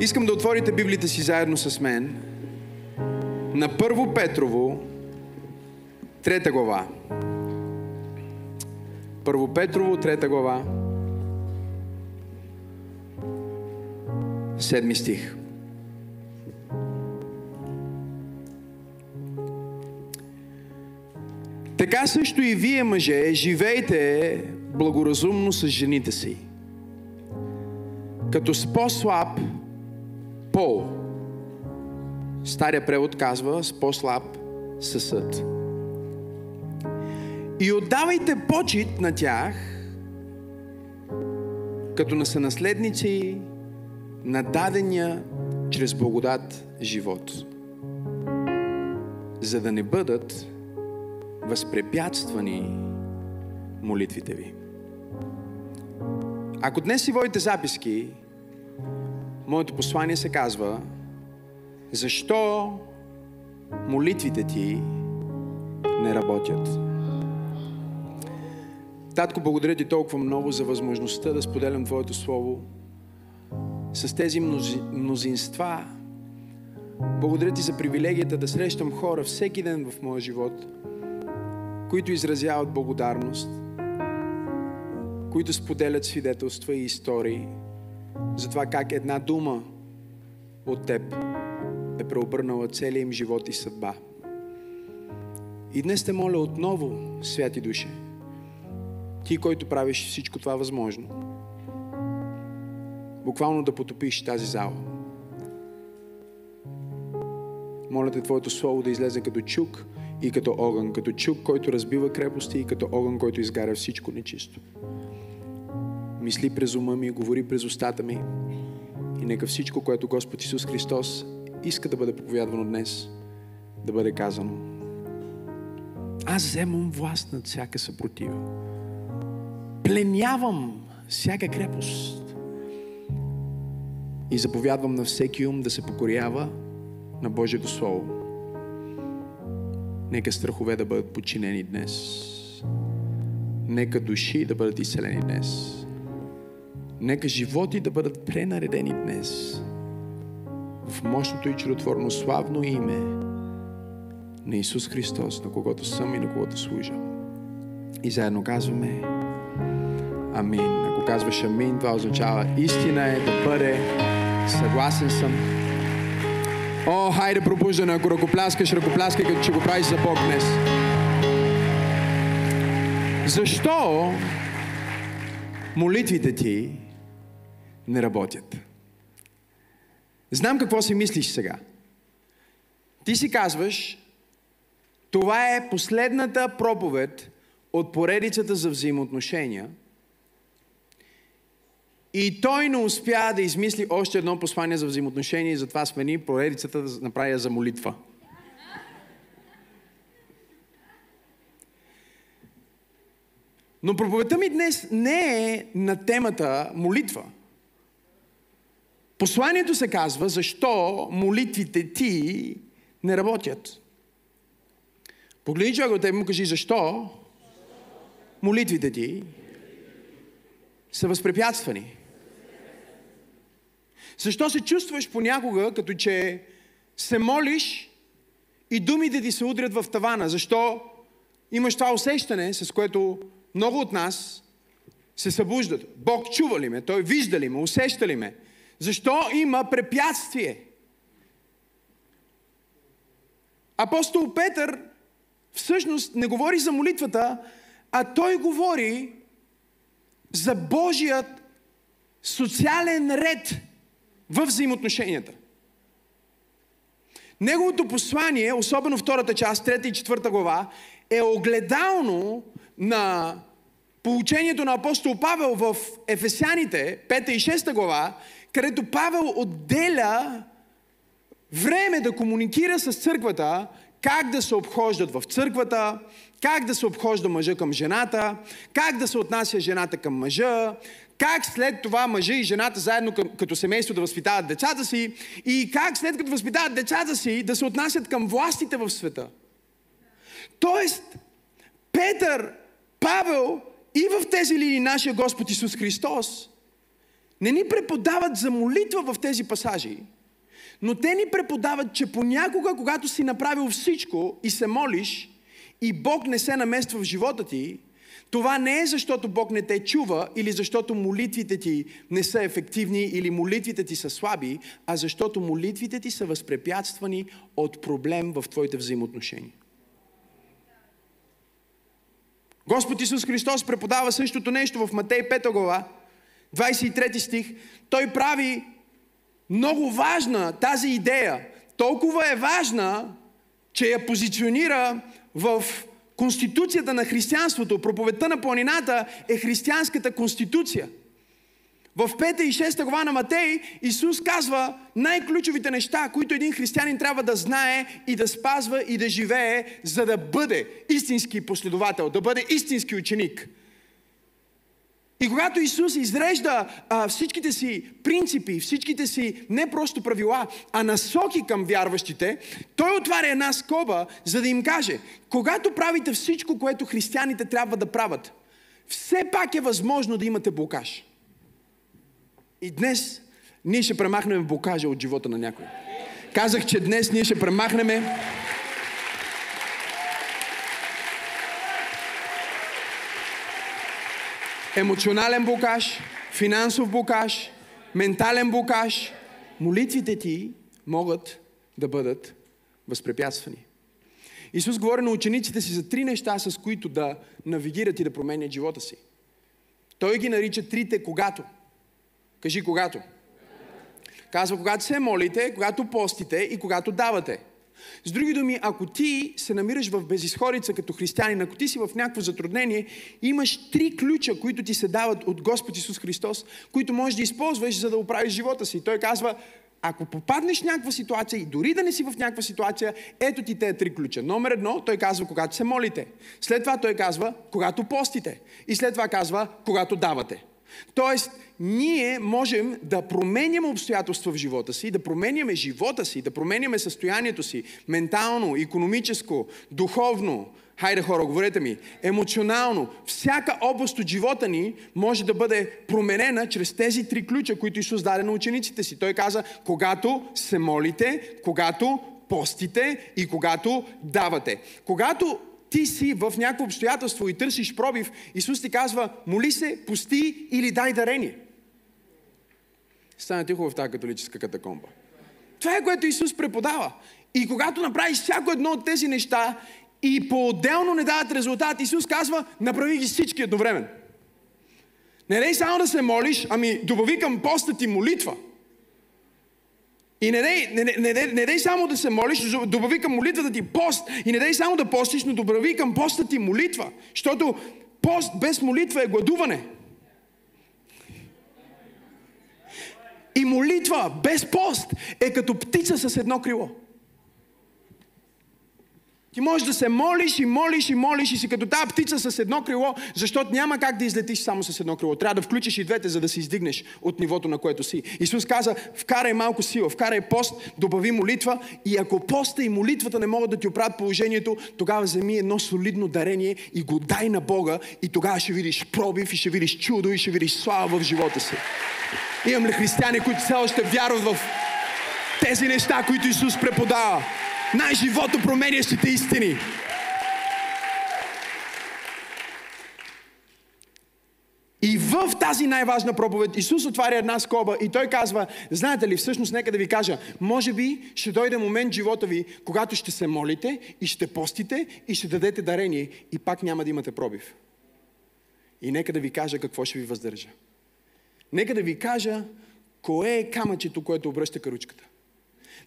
Искам да отворите Библията си заедно с мен на Първо Петрово, трета глава. Първо Петрово, трета глава, седми стих. Така също и вие, мъже, живейте благоразумно с жените си, като с по-слаб пол. Стария превод казва с по-слаб съсъд. И отдавайте почет на тях, като на сънаследници на дадения чрез благодат живот, за да не бъдат възпрепятствани молитвите ви. Ако днес си водите записки, моето послание се казва Защо молитвите ти не работят? Татко, благодаря ти толкова много за възможността да споделям Твоето Слово с тези мнози, мнозинства. Благодаря ти за привилегията да срещам хора всеки ден в моя живот, които изразяват благодарност, които споделят свидетелства и истории за това как една дума от теб е преобърнала целия им живот и съдба. И днес те моля отново, святи душе, ти, който правиш всичко това възможно, буквално да потопиш тази зала. Моля те Твоето Слово да излезе като чук и като огън, като чук, който разбива крепости и като огън, който изгаря всичко нечисто. Мисли през ума ми, говори през устата ми и нека всичко, което Господ Исус Христос иска да бъде проповядвано днес, да бъде казано. Аз вземам власт над всяка съпротива. Пленявам всяка крепост. И заповядвам на всеки ум да се покорява на Божието Слово. Нека страхове да бъдат подчинени днес. Нека души да бъдат изцелени днес. Нека животи да бъдат пренаредени днес в мощното и чудотворно славно име на Исус Христос, на когото съм и на когото служа. И заедно казваме Амин. Ако казваш Амин, това означава истина е да бъде съгласен съм. О, хайде пробуждане, ако ръкопляскаш, ръкопляскай, като че го правиш за Бог днес. Защо молитвите ти не работят? Знам какво си мислиш сега. Ти си казваш, това е последната проповед от поредицата за взаимоотношения. И той не успя да измисли още едно послание за взаимоотношения и затова смени поредицата да направи за молитва. Но проповедта ми днес не е на темата молитва. Посланието се казва, защо молитвите ти не работят. Погледни човек от теб му кажи, защо молитвите ти са възпрепятствани. Защо се чувстваш понякога, като че се молиш и думите ти се удрят в тавана? Защо имаш това усещане, с което много от нас се събуждат? Бог чува ли ме? Той вижда ли ме? Усеща ли ме? Защо има препятствие? Апостол Петър всъщност не говори за молитвата, а той говори за Божият социален ред в взаимоотношенията. Неговото послание, особено втората част, трета и четвърта глава, е огледално на получението на апостол Павел в Ефесяните, 5 и 6 глава, където Павел отделя време да комуникира с църквата, как да се обхождат в църквата, как да се обхожда мъжа към жената, как да се отнася жената към мъжа, как след това мъжа и жената заедно като семейство да възпитават децата си и как след като възпитават децата си да се отнасят към властите в света. Тоест, Петър, Павел и в тези линии нашия Господ Исус Христос не ни преподават за молитва в тези пасажи, но те ни преподават, че понякога, когато си направил всичко и се молиш, и Бог не се намества в живота ти, това не е защото Бог не те чува или защото молитвите ти не са ефективни или молитвите ти са слаби, а защото молитвите ти са възпрепятствани от проблем в твоите взаимоотношения. Господ Исус Христос преподава същото нещо в Матей 5 глава, 23 стих. Той прави много важна тази идея. Толкова е важна, че я позиционира в Конституцията на християнството, проповедта на планината е християнската конституция. В 5 и 6 глава на Матей Исус казва най-ключовите неща, които един християнин трябва да знае и да спазва и да живее, за да бъде истински последовател, да бъде истински ученик. И когато Исус изрежда а, всичките си принципи, всичките си не просто правила, а насоки към вярващите, Той отваря една скоба, за да им каже, когато правите всичко, което християните трябва да правят, все пак е възможно да имате блокаж. И днес ние ще премахнем блокажа от живота на някой. Казах, че днес ние ще премахнем емоционален блокаж, финансов блокаж, ментален блокаж, молитвите ти могат да бъдат възпрепятствани. Исус говори на учениците си за три неща, с които да навигират и да променят живота си. Той ги нарича трите когато. Кажи когато. Казва, когато се молите, когато постите и когато давате. С други думи, ако ти се намираш в безисходица като християнин, ако ти си в някакво затруднение, имаш три ключа, които ти се дават от Господ Исус Христос, които можеш да използваш, за да оправиш живота си. Той казва, ако попаднеш в някаква ситуация и дори да не си в някаква ситуация, ето ти тези три ключа. Номер едно, той казва, когато се молите. След това той казва, когато постите. И след това казва, когато давате. Тоест, ние можем да променяме обстоятелства в живота си, да променяме живота си, да променяме състоянието си, ментално, економическо, духовно, хайде хора, говорете ми, емоционално, всяка област от живота ни може да бъде променена чрез тези три ключа, които Исус даде на учениците си. Той каза, когато се молите, когато постите и когато давате. Когато ти си в някакво обстоятелство и търсиш пробив, Исус ти казва, моли се, пости или дай дарение. Стане тихо в тази католическа катакомба. Това е което Исус преподава. И когато направиш всяко едно от тези неща и по-отделно не дават резултат, Исус казва, направи ги всички едновременно. Не дай само да се молиш, ами добави към поста ти молитва. И не дай, не, не, не, не дай само да се молиш, добави към молитвата ти пост. И не дай само да постиш, но добави към поста ти молитва. Защото пост без молитва е гладуване. И молитва без пост е като птица с едно крило. Ти можеш да се молиш и молиш и молиш и си като тази птица с едно крило, защото няма как да излетиш само с едно крило. Трябва да включиш и двете, за да се издигнеш от нивото, на което си. Исус каза, вкарай малко сила, вкарай пост, добави молитва и ако поста и молитвата не могат да ти оправят положението, тогава вземи едно солидно дарение и го дай на Бога и тогава ще видиш пробив и ще видиш чудо и ще видиш слава в живота си. Имам ли християни, които все още вярват в тези неща, които Исус преподава? Най-живото променящите истини. И в тази най-важна проповед Исус отваря една скоба и той казва, знаете ли, всъщност нека да ви кажа, може би ще дойде момент в живота ви, когато ще се молите и ще постите и ще дадете дарение и пак няма да имате пробив. И нека да ви кажа какво ще ви въздържа. Нека да ви кажа кое е камъчето, което обръща каручката.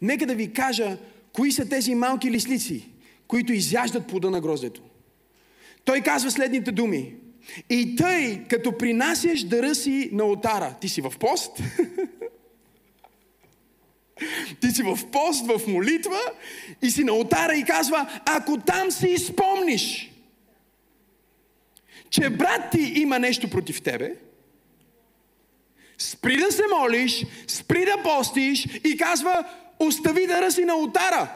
Нека да ви кажа Кои са тези малки лислици, които изяждат плода на гроздето? Той казва следните думи. И тъй, като принасяш дъра си на отара, ти си в пост, ти си в пост, в молитва и си на отара и казва, ако там си спомниш, че брат ти има нещо против тебе, спри да се молиш, спри да постиш и казва, остави да ръси на ултара.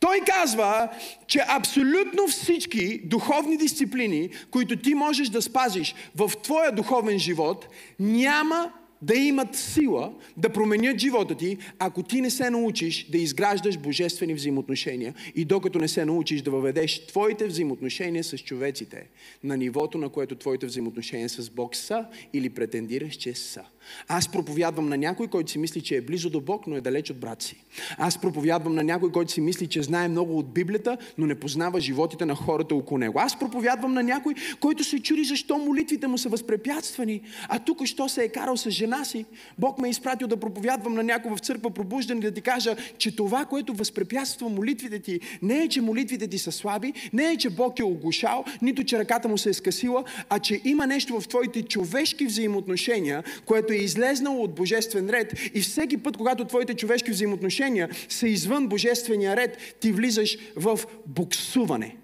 Той казва, че абсолютно всички духовни дисциплини, които ти можеш да спазиш в твоя духовен живот, няма да имат сила да променят живота ти, ако ти не се научиш да изграждаш божествени взаимоотношения и докато не се научиш да въведеш твоите взаимоотношения с човеците на нивото, на което твоите взаимоотношения с Бог са или претендираш, че са. Аз проповядвам на някой, който си мисли, че е близо до Бог, но е далеч от брат си. Аз проповядвам на някой, който си мисли, че знае много от Библията, но не познава животите на хората около него. Аз проповядвам на някой, който се чуди защо молитвите му са възпрепятствани, а тук що се е карал с жена си. Бог ме е изпратил да проповядвам на някой в църква пробуждане да ти кажа, че това, което възпрепятства молитвите ти, не е, че молитвите ти са слаби, не е, че Бог е огушал, нито че ръката му се е скъсила, а че има нещо в твоите човешки взаимоотношения, което е излезнало от божествен ред и всеки път, когато твоите човешки взаимоотношения са извън божествения ред, ти влизаш в буксуване.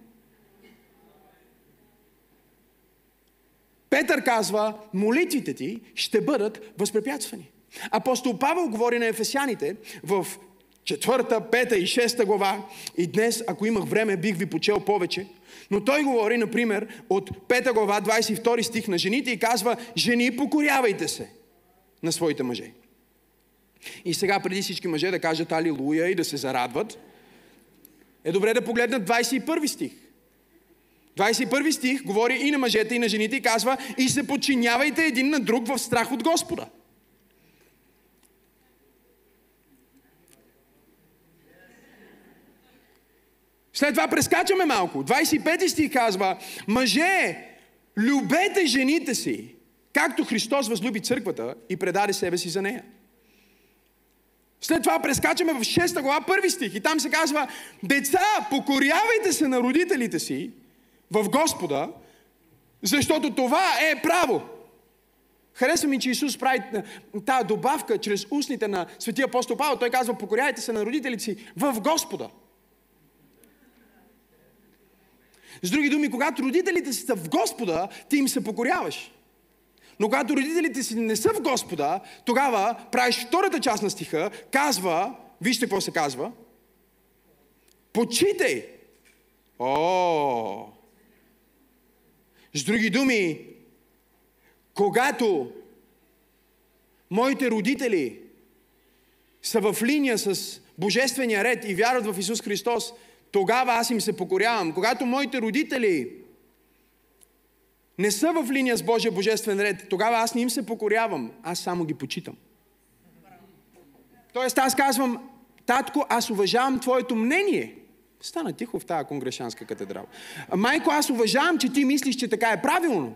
Петър казва, молитвите ти ще бъдат възпрепятствани. Апостол Павел говори на ефесяните в четвърта, пета и шеста глава. И днес, ако имах време, бих ви почел повече. Но той говори, например, от пета глава, 22 стих на жените и казва, жени, покорявайте се на своите мъже. И сега преди всички мъже да кажат Алилуя и да се зарадват, е добре да погледнат 21 стих. 21 стих говори и на мъжете, и на жените и казва и се подчинявайте един на друг в страх от Господа. След това прескачаме малко. 25 стих казва, мъже, любете жените си, Както Христос възлюби църквата и предаде себе си за нея. След това прескачаме в 6 глава, първи стих и там се казва Деца, покорявайте се на родителите си в Господа, защото това е право. Харесва ми, че Исус прави тази добавка чрез устните на светия апостол Павел. Той казва, покоряйте се на родителите си в Господа. С други думи, когато родителите си са в Господа, ти им се покоряваш. Но когато родителите си не са в Господа, тогава правиш втората част на стиха, казва, вижте какво се казва, почитай. О! С други думи, когато моите родители са в линия с Божествения ред и вярват в Исус Христос, тогава аз им се покорявам. Когато моите родители не са в линия с Божия божествен ред, тогава аз не им се покорявам, аз само ги почитам. Тоест аз казвам, татко, аз уважавам твоето мнение. Стана тихо в тази конгрешанска катедрала. Майко, аз уважавам, че ти мислиш, че така е правилно.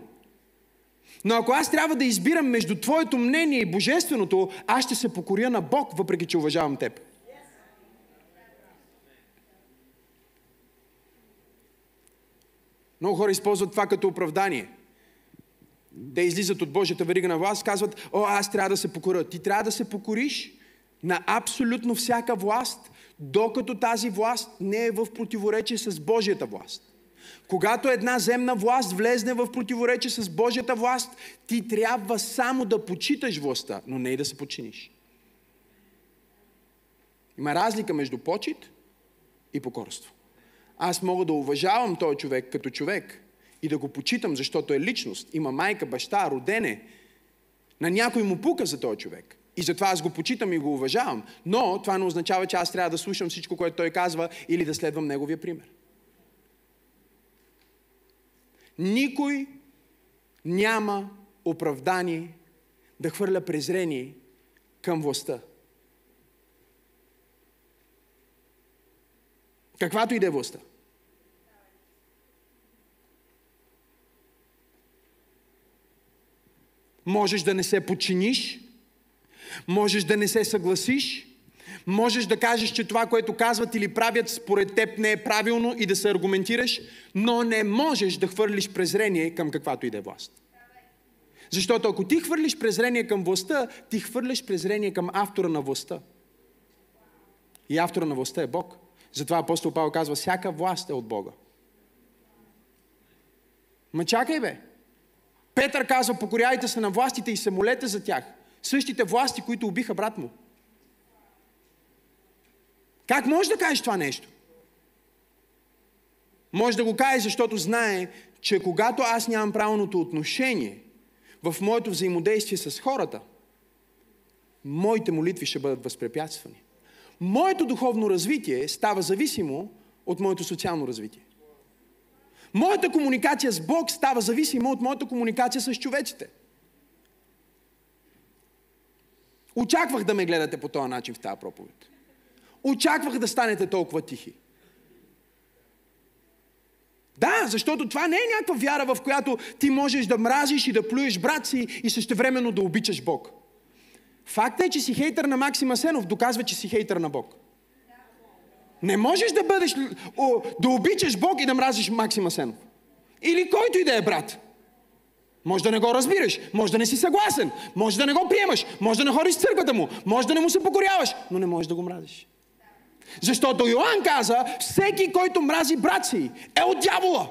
Но ако аз трябва да избирам между твоето мнение и божественото, аз ще се покоря на Бог, въпреки че уважавам теб. Много хора използват това като оправдание. Те излизат от Божията верига на власт, казват, о, аз трябва да се покоря. Ти трябва да се покориш на абсолютно всяка власт, докато тази власт не е в противоречие с Божията власт. Когато една земна власт влезне в противоречие с Божията власт, ти трябва само да почиташ властта, но не и да се починиш. Има разлика между почет и покорство. Аз мога да уважавам този човек като човек и да го почитам, защото е личност. Има майка, баща, родене. На някой му пука за този човек. И затова аз го почитам и го уважавам. Но това не означава, че аз трябва да слушам всичко, което той казва или да следвам неговия пример. Никой няма оправдание да хвърля презрение към властта. Каквато и да е властта. Можеш да не се подчиниш, можеш да не се съгласиш, можеш да кажеш, че това, което казват или правят според теб не е правилно и да се аргументираш, но не можеш да хвърлиш презрение към каквато и да е власт. Защото ако ти хвърлиш презрение към властта, ти хвърляш презрение към автора на властта. И автора на властта е Бог. Затова апостол Павел казва, всяка власт е от Бога. Ма чакай бе. Петър казва, покоряйте се на властите и се молете за тях. Същите власти, които убиха брат му. Как можеш да кажеш това нещо? Може да го каже, защото знае, че когато аз нямам правилното отношение в моето взаимодействие с хората, моите молитви ще бъдат възпрепятствани. Моето духовно развитие става зависимо от моето социално развитие. Моята комуникация с Бог става зависима от моята комуникация с човеците. Очаквах да ме гледате по този начин в тази проповед. Очаквах да станете толкова тихи. Да, защото това не е някаква вяра, в която ти можеш да мразиш и да плюеш брат си и същевременно да обичаш Бог. Факт е, че си хейтър на Максима Сенов, доказва, че си хейтър на Бог. Не можеш да бъдеш, да обичаш Бог и да мразиш Максима Сенов. Или който и да е брат. Може да не го разбираш, може да не си съгласен, може да не го приемаш, може да не ходиш в църквата му, може да не му се покоряваш, но не можеш да го мразиш. Защото Йоанн каза, всеки, който мрази брат си, е от дявола.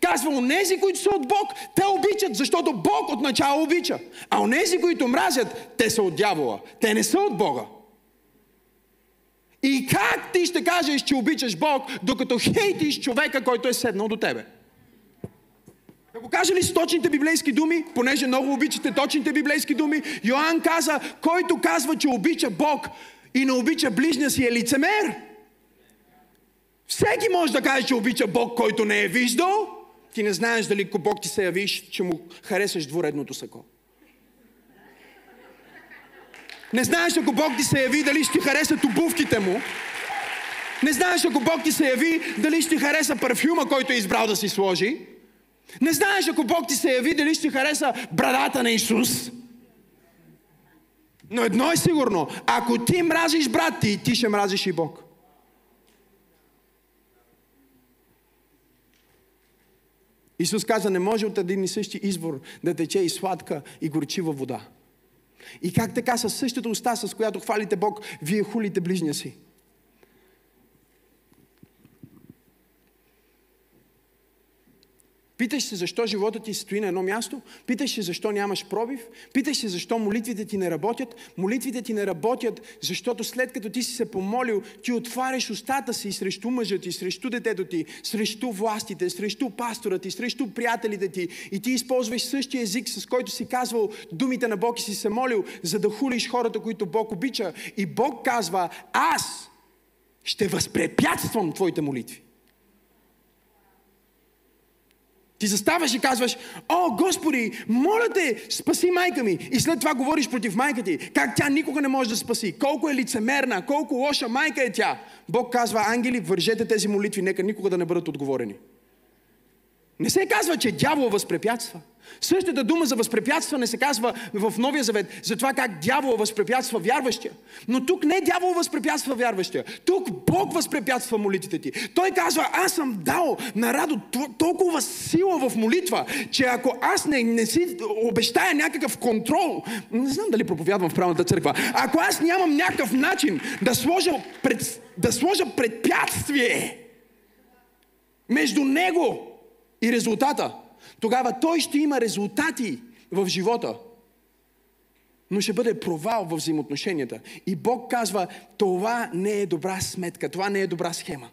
Казва, онези, които са от Бог, те обичат, защото Бог отначало обича. А онези, които мразят, те са от дявола. Те не са от Бога. И как ти ще кажеш, че обичаш Бог, докато хейтиш човека, който е седнал до тебе? Да го кажа ли с точните библейски думи, понеже много обичате точните библейски думи? Йоанн каза, който казва, че обича Бог и не обича ближния си е лицемер. Всеки може да каже, че обича Бог, който не е виждал. Ти не знаеш дали Бог ти се явиш, че му харесаш двуредното сако. Не знаеш, ако Бог ти се яви, дали ще ти харесат обувките му. Не знаеш, ако Бог ти се яви, дали ще ти хареса парфюма, който е избрал да си сложи. Не знаеш, ако Бог ти се яви, дали ще ти хареса брадата на Исус. Но едно е сигурно. Ако ти мразиш брат ти, ти ще мразиш и Бог. Исус каза, не може от един и същи извор да тече и сладка и горчива вода. И как така със същата уста, с която хвалите Бог, вие хулите ближния си? Питаш се защо живота ти стои на едно място, питаш се защо нямаш пробив, питаш се защо молитвите ти не работят. Молитвите ти не работят, защото след като ти си се помолил, ти отваряш устата си срещу мъжа ти, срещу детето ти, срещу властите, срещу пастора ти, срещу приятелите ти и ти използваш същия език, с който си казвал думите на Бог и си се молил, за да хулиш хората, които Бог обича. И Бог казва, аз ще възпрепятствам твоите молитви. Ти заставаш и казваш, о, Господи, моля те, спаси майка ми. И след това говориш против майка ти, как тя никога не може да спаси, колко е лицемерна, колко лоша майка е тя. Бог казва, ангели, вържете тези молитви, нека никога да не бъдат отговорени. Не се казва, че дявол възпрепятства. Същата дума за възпрепятстване се казва в Новия Завет за това как дявол възпрепятства вярващия. Но тук не дявол възпрепятства вярващия. Тук Бог възпрепятства молитвите ти. Той казва, аз съм дал на Радо толкова сила в молитва, че ако аз не, не си обещая някакъв контрол, не знам дали проповядвам в правната църква, ако аз нямам някакъв начин да сложа, пред, да сложа препятствие между него и резултата, тогава той ще има резултати в живота. Но ще бъде провал в взаимоотношенията. И Бог казва, това не е добра сметка, това не е добра схема.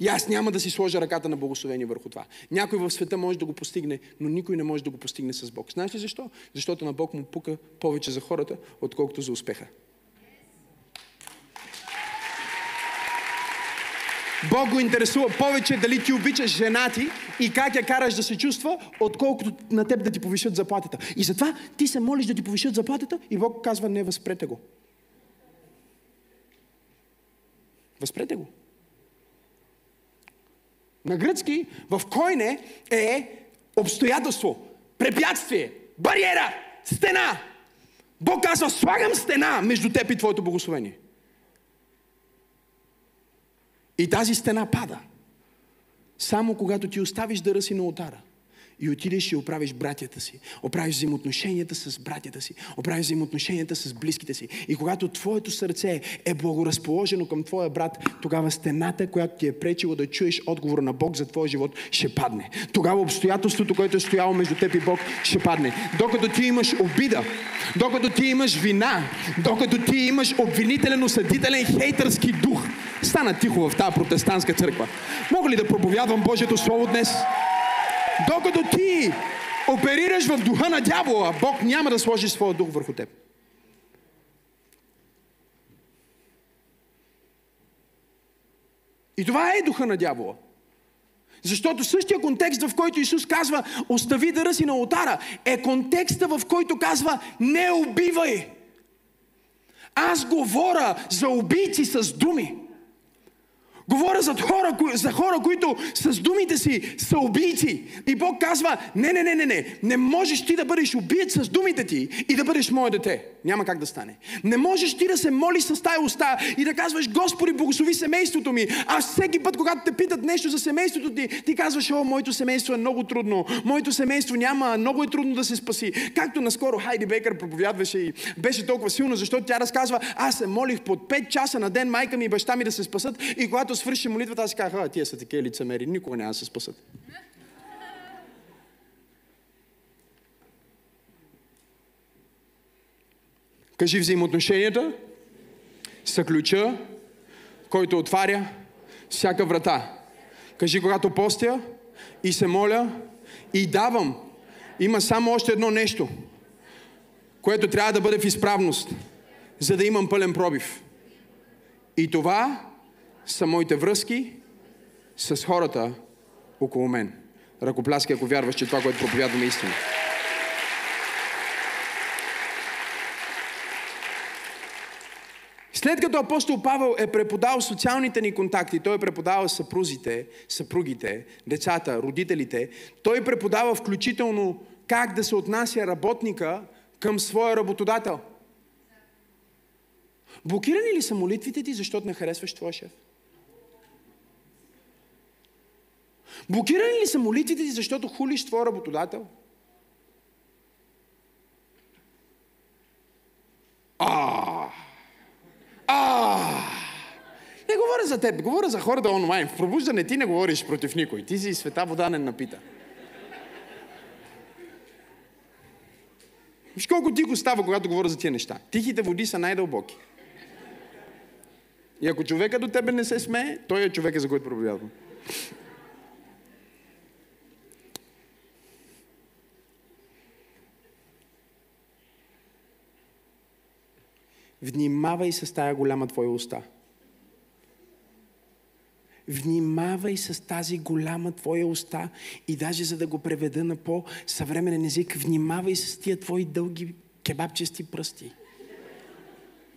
И аз няма да си сложа ръката на благословение върху това. Някой в света може да го постигне, но никой не може да го постигне с Бог. Знаеш ли защо? Защото на Бог му пука повече за хората, отколкото за успеха. Бог го интересува повече дали ти обичаш жена ти и как я караш да се чувства, отколкото на теб да ти повишат заплатата. И затова ти се молиш да ти повишат заплатата и Бог казва, не, възпрете го. Възпрете го. На гръцки в койне е обстоятелство, препятствие, бариера, стена. Бог казва, слагам стена между теб и твоето благословение. И тази стена пада. Само когато ти оставиш дъра си на отара и отидеш и оправиш братята си, оправиш взаимоотношенията с братята си, оправиш взаимоотношенията с близките си. И когато твоето сърце е благоразположено към твоя брат, тогава стената, която ти е пречила да чуеш отговора на Бог за твоя живот, ще падне. Тогава обстоятелството, което е стояло между теб и Бог, ще падне. Докато ти имаш обида, докато ти имаш вина, докато ти имаш обвинителен, осъдителен, хейтърски дух, Стана тихо в тази протестантска църква. Мога ли да проповядвам Божието Слово днес? Докато ти оперираш в духа на дявола, Бог няма да сложи своя дух върху теб. И това е духа на дявола. Защото същия контекст, в който Исус казва, остави дъра си на ултара, е контекста, в който казва, не убивай. Аз говоря за убийци с думи. Говоря за хора, за хора, които с думите си са убийци. И Бог казва, не, не, не, не, не. Не можеш ти да бъдеш убиец с думите ти и да бъдеш мое дете. Няма как да стане. Не можеш ти да се молиш с тая уста и да казваш, Господи, благослови семейството ми. А всеки път, когато те питат нещо за семейството ти, ти казваш, о, моето семейство е много трудно. Моето семейство няма, много е трудно да се спаси. Както наскоро Хайди Бекър проповядваше и беше толкова силно, защото тя разказва, аз се молих под 5 часа на ден майка ми и баща ми да се спасат и когато свърши молитвата, аз си казах, а, тия са такива лицемери, никога няма да се спасат. Кажи взаимоотношенията са ключа, който отваря всяка врата. Кажи, когато постя и се моля и давам, има само още едно нещо, което трябва да бъде в изправност, за да имам пълен пробив. И това са моите връзки с хората около мен. Ръкопляски, ако вярваш, че това, което проповядваме, е истина. След като апостол Павел е преподал социалните ни контакти, той е преподавал съпрузите, съпругите, децата, родителите, той преподава включително как да се отнася работника към своя работодател. Блокирани ли са молитвите ти, защото не харесваш твоя шеф? Блокирани ли са молитвите ти, защото хулиш твоя работодател? А, а, не говоря за теб, говоря за хората онлайн. В пробуждане ти не говориш против никой. Ти си света вода не напита. Виж колко тихо става, когато говоря за тия неща. Тихите води са най-дълбоки. И ако човека до тебе не се смее, той е човека, за който проповядвам. Внимавай с тая голяма твоя уста. Внимавай с тази голяма твоя уста и даже за да го преведа на по-съвременен език, внимавай с тия твои дълги кебабчести пръсти.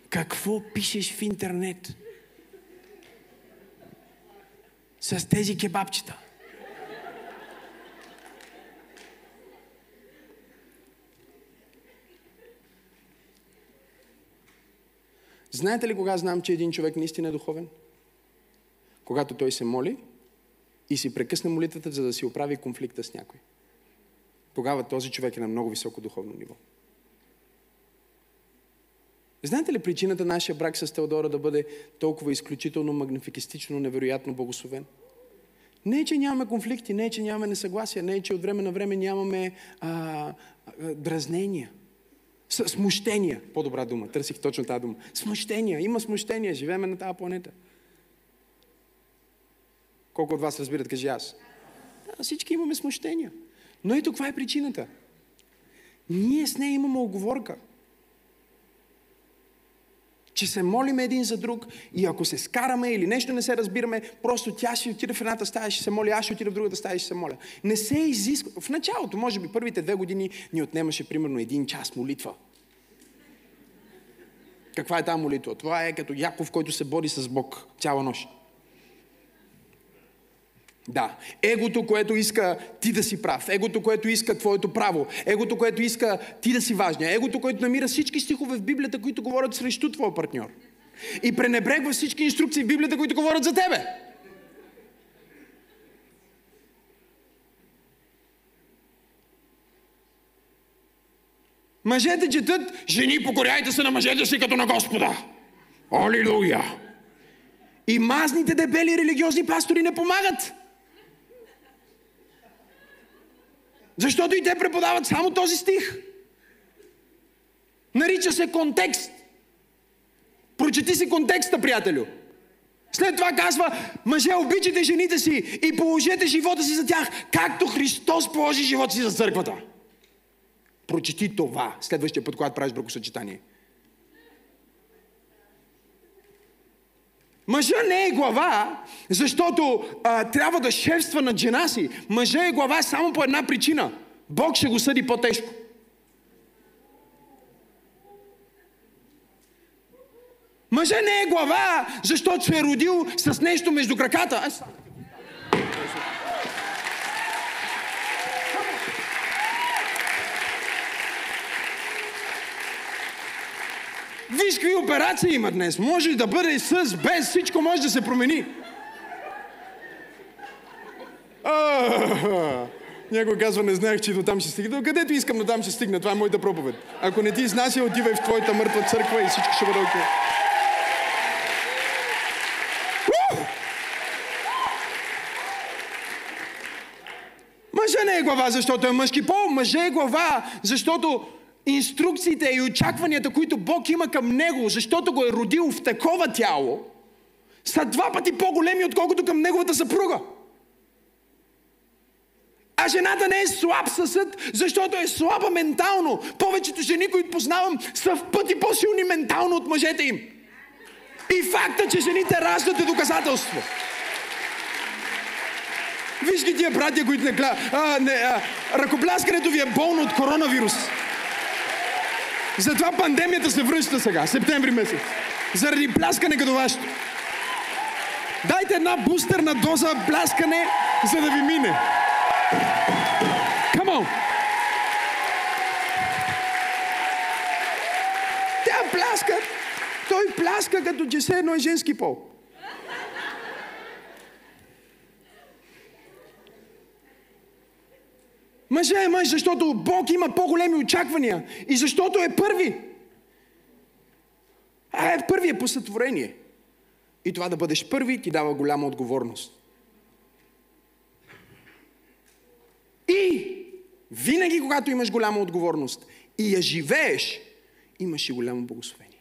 Какво пишеш в интернет? С тези кебабчета. Знаете ли кога знам, че един човек наистина е духовен? Когато той се моли и си прекъсне молитвата, за да си оправи конфликта с някой. Тогава този човек е на много високо духовно ниво. Знаете ли причината нашия брак с Теодора да бъде толкова изключително магнификистично, невероятно благословен? Не е, че нямаме конфликти, не е, че нямаме несъгласия, не е, че от време на време нямаме а, а, дразнения. Смущения. По-добра дума. Търсих точно тази дума. Смущения. Има смущения. Живееме на тази планета. Колко от вас разбират, кажи аз. Да, всички имаме смущения. Но ето каква е причината. Ние с нея имаме оговорка че се молиме един за друг и ако се скараме или нещо не се разбираме, просто тя ще отиде в едната стая, ще се моли, аз ще отида в другата стая, ще се моля. Не се изисква. В началото, може би първите две години, ни отнемаше примерно един час молитва. Каква е тази молитва? Това е като Яков, който се бори с Бог цяла нощ. Да. Егото, което иска ти да си прав. Егото, което иска твоето право. Егото, което иска ти да си важния. Егото, което намира всички стихове в Библията, които говорят срещу твоя партньор. И пренебрегва всички инструкции в Библията, които говорят за тебе. Мъжете четат, жени покоряйте се на мъжете си като на Господа. Алилуя! И мазните дебели религиозни пастори не помагат. Защото и те преподават само този стих. Нарича се контекст. Прочети си контекста, приятелю. След това казва, мъже, обичайте жените си и положете живота си за тях, както Христос положи живота си за църквата. Прочети това следващия път, когато правиш бракосъчетание. Мъжа не е глава, защото а, трябва да шефства над жена си. Мъжа е глава само по една причина. Бог ще го съди по-тежко. Мъжа не е глава, защото се е родил с нещо между краката. Виж какви операции има днес. Може да бъде с, без, всичко може да се промени. някой казва, не знаех, че до там ще стигна. Където искам до там ще стигна. Това е моята проповед. Ако не ти изнася, отивай в твоята мъртва църква и всичко ще бъде окей. Мъжа не е глава, защото е мъжки пол. Мъжа е глава, защото инструкциите и очакванията, които Бог има към него, защото го е родил в такова тяло, са два пъти по-големи, отколкото към неговата съпруга. А жената не е слаб съсъд, защото е слаба ментално. Повечето жени, които познавам, са в пъти по-силни ментално от мъжете им. И факта, че жените раждат е доказателство. Виж ги тия братя, които не гля... Ръкопляскането ви е болно от коронавирус. Затова пандемията се връща сега, септември месец. Заради пляскане като вашето. Дайте една бустерна доза пляскане, за да ви мине. Come on! Тя пляска, той пляска като че се едно е женски пол. Мъже е мъж, защото Бог има по-големи очаквания и защото е първи. А е първи е по сътворение. И това да бъдеш първи ти дава голяма отговорност. И винаги, когато имаш голяма отговорност и я живееш, имаш и голямо благословение.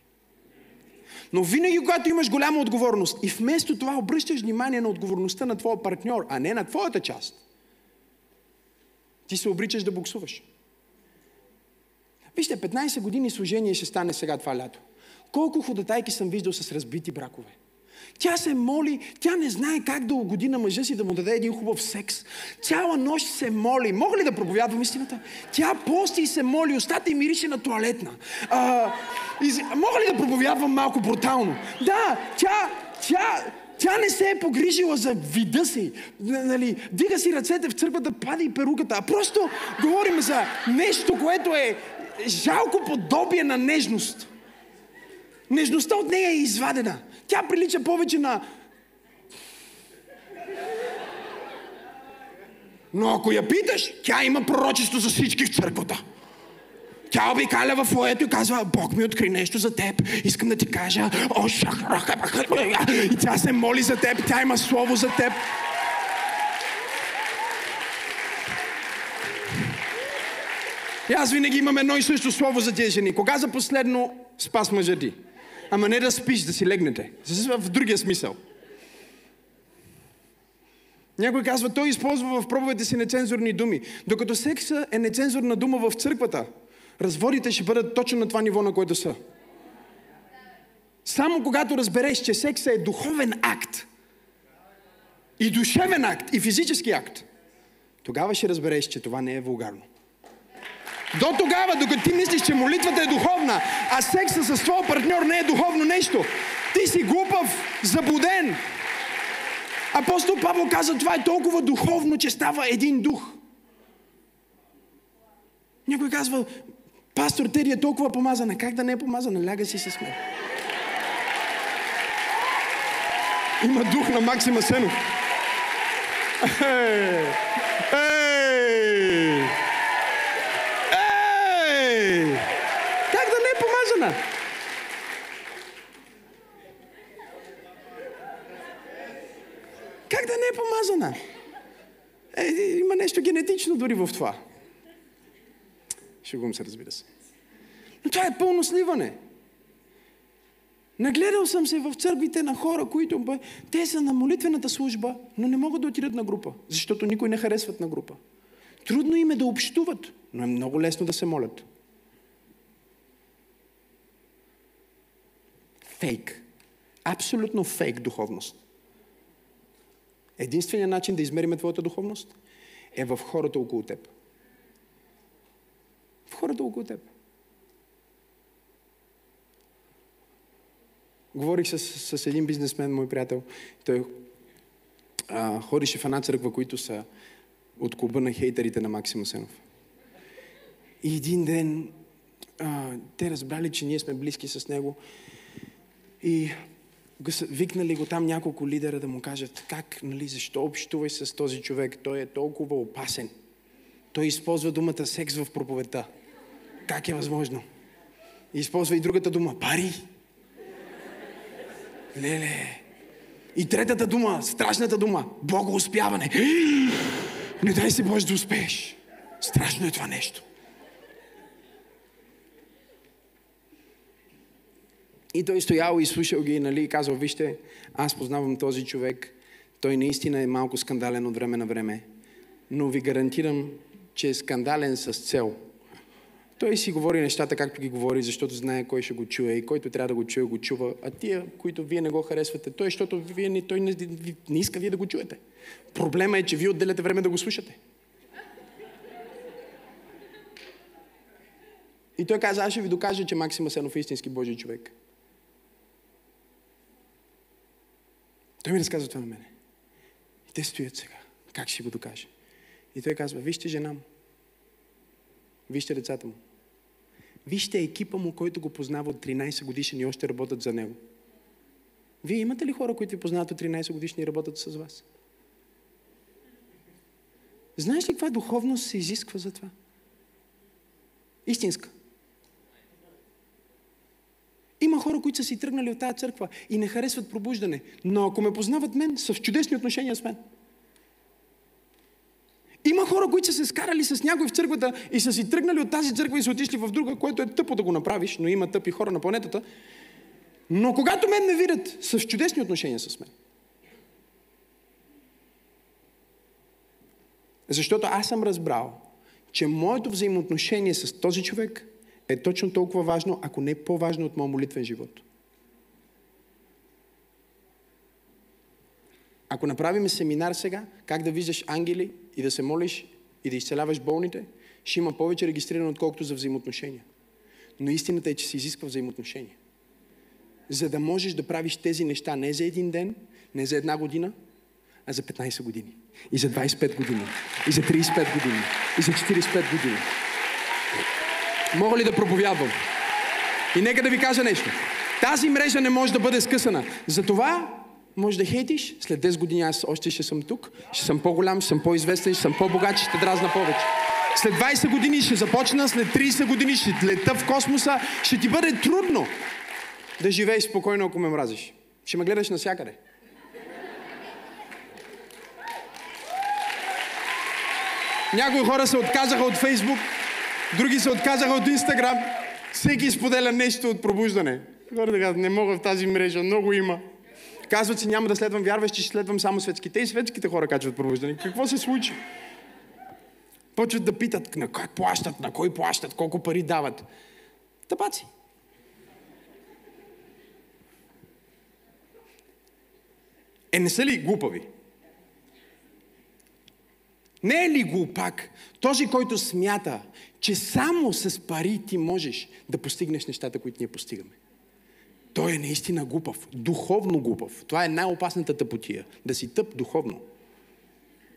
Но винаги, когато имаш голяма отговорност и вместо това обръщаш внимание на отговорността на твоя партньор, а не на твоята част, ти се обричаш да буксуваш. Вижте, 15 години служение ще стане сега това лято. Колко ходатайки съм виждал с разбити бракове. Тя се моли, тя не знае как да угоди на мъжа си да му даде един хубав секс. Цяла нощ се моли. Мога ли да проповядвам истината? Тя пости и се моли, устата й мирише на туалетна. А, из... Мога ли да проповядвам малко брутално? Да, тя, тя, тя не се е погрижила за вида си. Нали, дига си ръцете в църквата, пада и перуката. А просто говорим за нещо, което е жалко подобие на нежност. Нежността от нея е извадена. Тя прилича повече на... Но ако я питаш, тя има пророчество за всички в църквата. Тя обикаля в фоето и казва, Бог ми откри нещо за теб. Искам да ти кажа, И тя се моли за теб, тя има слово за теб. И аз винаги имам едно и също слово за тези жени. Кога за последно спас мъжа ти? Ама не да спиш, да си легнете. В другия смисъл. Някой казва, той използва в пробовете си нецензурни думи. Докато секса е нецензурна дума в църквата, разводите ще бъдат точно на това ниво, на което са. Само когато разбереш, че секса е духовен акт, и душевен акт, и физически акт, тогава ще разбереш, че това не е вулгарно. До тогава, докато ти мислиш, че молитвата е духовна, а секса с твоя партньор не е духовно нещо, ти си глупав, заблуден. Апостол Павел каза, това е толкова духовно, че става един дух. Някой казва, пастор Тери е толкова помазана. Как да не е помазана? Ляга си с мен. Има дух на Максима Сенов. Ей! Ей! Ей! Как да не е помазана? Как да не е помазана? Е, има нещо генетично дори в това. Шегувам се, разбира се. Но това е пълно сливане. Нагледал съм се в църквите на хора, които бе, те са на молитвената служба, но не могат да отидат на група, защото никой не харесват на група. Трудно им е да общуват, но е много лесно да се молят. Фейк. Абсолютно фейк духовност. Единственият начин да измериме твоята духовност е в хората около теб. Хората около теб. Говорих с, с един бизнесмен, мой приятел. Той а, ходише в една църква, които са от клуба на хейтерите на Максима Сенов. И един ден а, те разбрали, че ние сме близки с него. И викнали го там няколко лидера да му кажат как, нали, защо общуваш с този човек, той е толкова опасен. Той използва думата секс в проповедта. Как е възможно? И използва и другата дума пари. Леле. И третата дума, страшната дума, богоуспяване. Не дай се Боже да успееш. Страшно е това нещо. И той стоял и слушал ги, нали, и казал, вижте, аз познавам този човек, той наистина е малко скандален от време на време, но ви гарантирам, че е скандален с цел. Той си говори нещата както ги говори, защото знае кой ще го чуе и който трябва да го чуе, го чува. А тия, които вие не го харесвате, той, защото вие не, той не, не иска вие да го чуете. Проблема е, че вие отделяте време да го слушате. И той каза, аз ще ви докажа, че Максим Асенов е истински Божий човек. Той ми разказва това на мене. И те стоят сега. Как ще го докаже? И той казва, вижте жена му. Вижте децата му. Вижте екипа му, който го познава от 13 годишни и още работят за него. Вие имате ли хора, които ви познават от 13 годишни и работят с вас? Знаеш ли каква духовност се изисква за това? Истинска. Има хора, които са си тръгнали от тази църква и не харесват пробуждане. Но ако ме познават мен, са в чудесни отношения с мен. Има хора, които са се скарали с някой в църквата и са си тръгнали от тази църква и са отишли в друга, което е тъпо да го направиш, но има тъпи хора на планетата. Но когато мен ме видят, са в чудесни отношения с мен. Защото аз съм разбрал, че моето взаимоотношение с този човек е точно толкова важно, ако не е по-важно от моят молитвен живот. Ако направим семинар сега, как да виждаш ангели и да се молиш и да изцеляваш болните, ще има повече регистрирано, отколкото за взаимоотношения. Но истината е, че се изисква взаимоотношения. За да можеш да правиш тези неща не за един ден, не за една година, а за 15 години. И за 25 години. И за 35 години. И за 45 години. Мога ли да проповядвам? И нека да ви кажа нещо. Тази мрежа не може да бъде скъсана. Затова може да хейтиш, след 10 години аз още ще съм тук, ще съм по-голям, ще съм по-известен, ще съм по-богат, ще те дразна повече. След 20 години ще започна, след 30 години ще лета в космоса, ще ти бъде трудно да живееш спокойно, ако ме мразиш. Ще ме гледаш навсякъде. Някои хора се отказаха от Фейсбук, други се отказаха от Инстаграм. Всеки споделя нещо от пробуждане. Не мога в тази мрежа, много има. Казват си, няма да следвам вярващи, ще следвам само светските. И светските хора качват пробуждане. Какво се случи? Почват да питат на кой плащат, на кой плащат, колко пари дават. Тъпаци. Е, не са ли глупави? Не е ли глупак този, който смята, че само с пари ти можеш да постигнеш нещата, които ние постигаме? Той е наистина глупав, духовно глупав. Това е най-опасната тъпотия. Да си тъп духовно.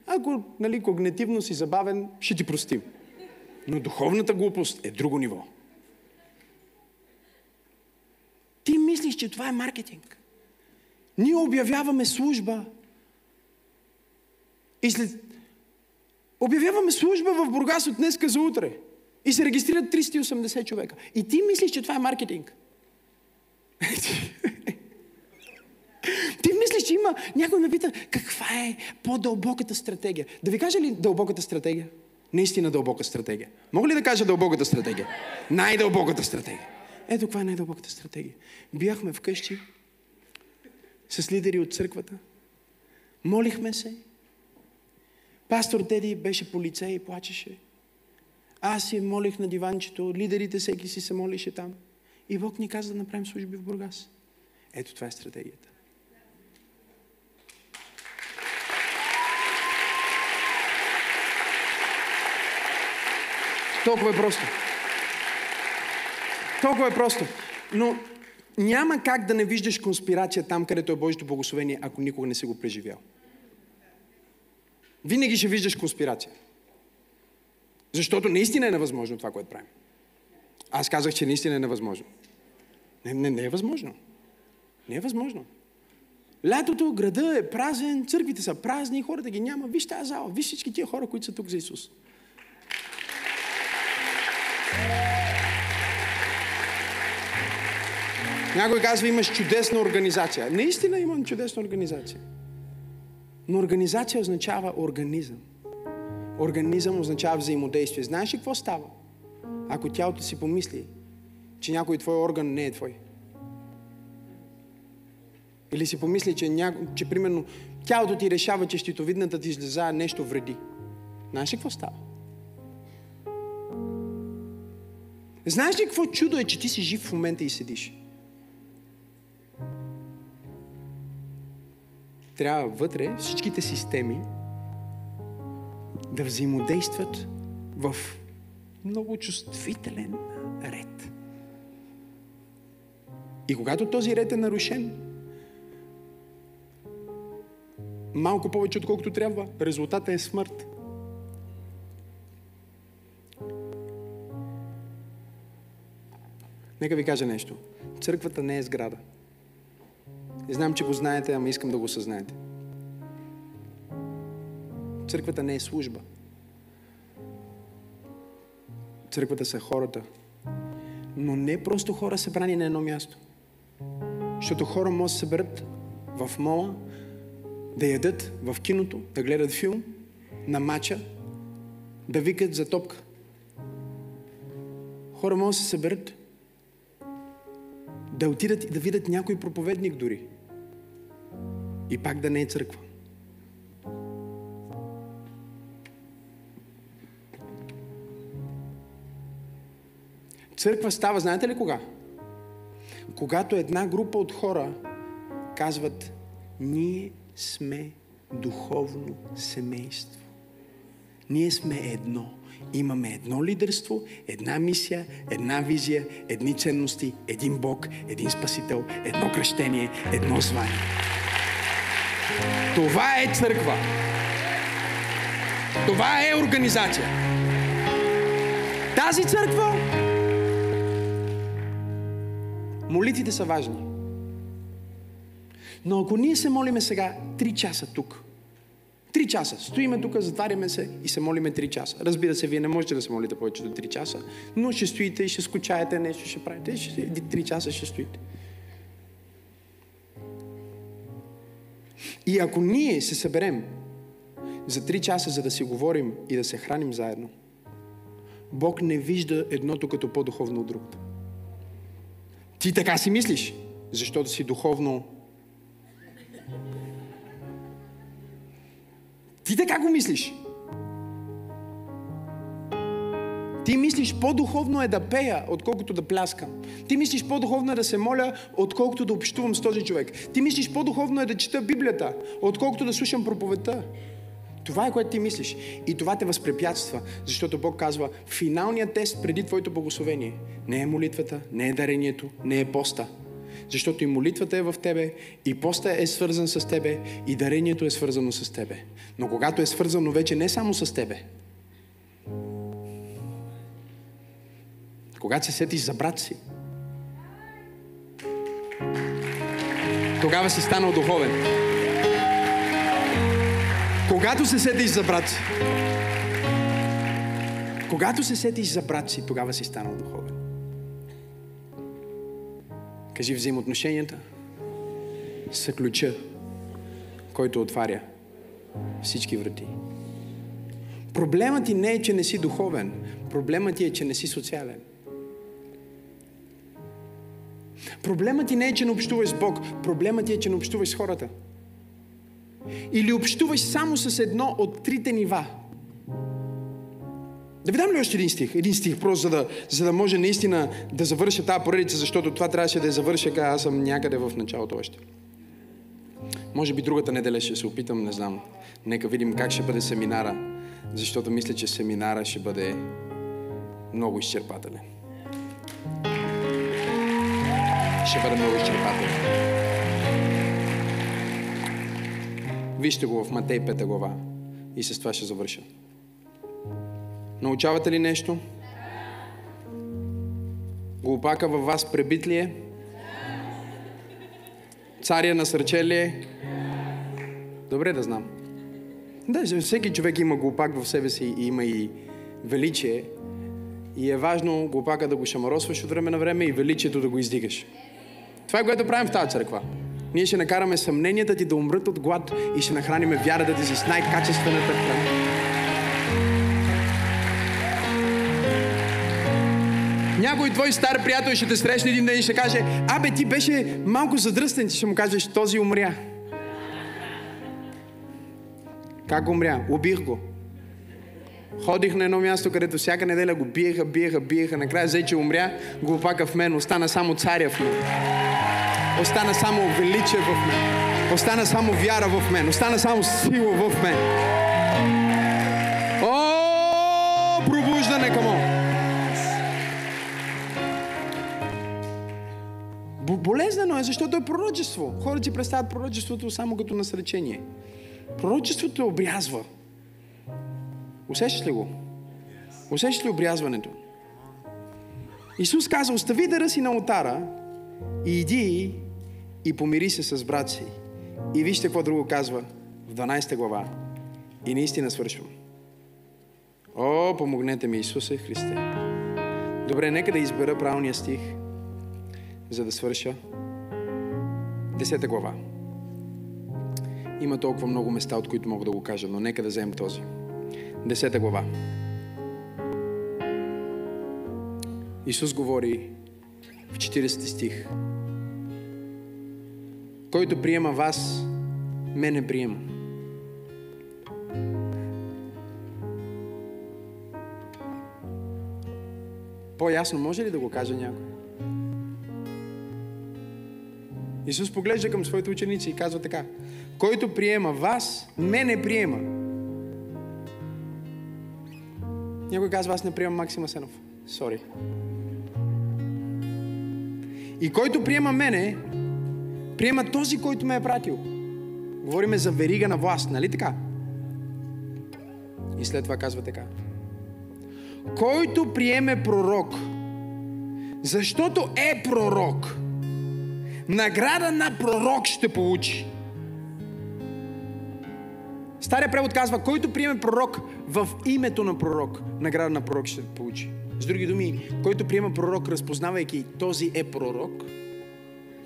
Ако нали, когнитивно си забавен, ще ти простим. Но духовната глупост е друго ниво. Ти мислиш, че това е маркетинг. Ние обявяваме служба и след... Обявяваме служба в Бургас от днеска за утре. И се регистрират 380 човека. И ти мислиш, че това е маркетинг. Ти мислиш, че има... Някой ме пита, каква е по-дълбоката стратегия? Да ви кажа ли дълбоката стратегия? Наистина дълбока стратегия. Мога ли да кажа дълбоката стратегия? Най-дълбоката стратегия. Ето каква е най-дълбоката стратегия. Бяхме вкъщи с лидери от църквата. Молихме се. Пастор Теди беше по лице и плачеше. Аз си молих на диванчето, лидерите всеки си се молише там. И Бог ни каза да направим служби в Бургас. Ето това е стратегията. Толкова е просто. Толкова е просто. Но няма как да не виждаш конспирация там, където е Божието благословение, ако никога не си го преживял. Винаги ще виждаш конспирация. Защото наистина е невъзможно това, което правим. Аз казах, че наистина е невъзможно. Не, не, не е възможно. Не е възможно. Лятото, града е празен, църквите са празни, хората ги няма. Виж тази зала, виж всички тия хора, които са тук за Исус. Някой казва, имаш чудесна организация. Наистина имам чудесна организация. Но организация означава организъм. Организъм означава взаимодействие. Знаеш ли какво става? Ако тялото си помисли, че някой твой орган не е твой. Или си помисли, че, ня... че примерно тялото ти решава, че щитовидната ти жлеза нещо вреди. Знаеш ли какво става? Знаеш ли какво чудо е, че ти си жив в момента и седиш? трябва вътре всичките системи да взаимодействат в много чувствителен ред. И когато този ред е нарушен, малко повече отколкото трябва, резултата е смърт. Нека ви кажа нещо. Църквата не е сграда. И знам, че го знаете, ама искам да го съзнаете. Църквата не е служба. Църквата са хората. Но не просто хора събрани на едно място. Защото хора може да се съберат в мола, да ядат в киното, да гледат филм, на мача, да викат за топка. Хора може да се съберат да отидат и да видят някой проповедник дори. И пак да не е църква. Църква става, знаете ли кога? Когато една група от хора казват, ние сме духовно семейство. Ние сме едно. Имаме едно лидерство, една мисия, една визия, едни ценности, един Бог, един Спасител, едно кръщение, едно звание. Това е църква. Това е организация. Тази църква молитвите са важни. Но ако ние се молиме сега три часа тук, Три часа. Стоиме тук, затваряме се и се молиме три часа. Разбира се, вие не можете да се молите повече до три часа, но ще стоите и ще скучаете, нещо ще правите. Ще, три часа ще стоите. И ако ние се съберем за три часа, за да си говорим и да се храним заедно, Бог не вижда едното като по-духовно от другото. Ти така си мислиш, защото си духовно. Ти така го мислиш. Ти мислиш по-духовно е да пея, отколкото да пляскам. Ти мислиш по-духовно е да се моля, отколкото да общувам с този човек. Ти мислиш по-духовно е да чета Библията, отколкото да слушам проповедта. Това е което ти мислиш. И това те възпрепятства, защото Бог казва, финалният тест преди твоето благословение не е молитвата, не е дарението, не е поста. Защото и молитвата е в тебе, и поста е свързан с тебе, и дарението е свързано с тебе. Но когато е свързано вече не само с тебе, Когато се сетиш за брат си, тогава си станал духовен. Когато се сетиш за брат си, когато се сетиш за брат си, тогава си станал духовен. Кажи взаимоотношенията са ключа, който отваря всички врати. Проблемът ти не е, че не си духовен. Проблемът ти е, че не си социален. Проблемът ти не е, че не общуваш с Бог. Проблемът ти е, че не общуваш с хората. Или общуваш само с едно от трите нива. Да ви дам ли още един стих? Един стих, просто за да, за да може наистина да завърша тази поредица, защото това трябваше да я завърша, като аз съм някъде в началото още. Може би другата неделя ще се опитам, не знам. Нека видим как ще бъде семинара, защото мисля, че семинара ще бъде много изчерпателен. Ще бъде много изчерпателен. Вижте го в Матей 5 глава и с това ще завърша. Научавате ли нещо? Глупака във вас пребит ли е? Царя насърче ли е? Добре да знам. Да, всеки човек има глупак в себе си и има и величие. И е важно глупака да го шамаросваш от време на време и величието да го издигаш. Това е което правим в тази църква. Ние ще накараме съмненията ти да умрат от глад и ще нахраниме вярата ти с най-качествената храна. Някой твой стар приятел ще те срещне един ден и ще каже, абе ти беше малко задръстен, ти ще му кажеш, този умря. Как умря? Убих го. Ходих на едно място, където всяка неделя го биеха, биеха, биеха. Накрая взе, че умря, го опака в мен. Остана само царя в мен. Остана само величие в мен. Остана само вяра в мен. Остана само сила в мен. О, пробуждане, камо! Болезнено е, защото е пророчество. Хората си представят пророчеството само като насречение. Пророчеството обрязва. Усещаш ли го? Усещаш ли обрязването? Исус каза, остави дъра си на отара и иди и помири се с брат си. И вижте какво друго казва в 12 глава. И наистина свършвам. О, помогнете ми, Исусе Христе. Добре, нека да избера правилния стих, за да свърша. Десета глава. Има толкова много места, от които мога да го кажа, но нека да вземем този. Десета глава. Исус говори в 40 стих. Който приема вас, мене приема. По-ясно може ли да го каже някой? Исус поглежда към своите ученици и казва така. Който приема вас, мене приема. Някой казва, аз не приемам Максима Сенов. Сори. И който приема мене, приема този, който ме е пратил. Говориме за верига на власт, нали така? И след това казва така. Който приеме пророк, защото е пророк, награда на пророк ще получи. Стария превод казва, който приеме пророк в името на пророк, награда на пророк ще получи. С други думи, който приема пророк, разпознавайки този е пророк,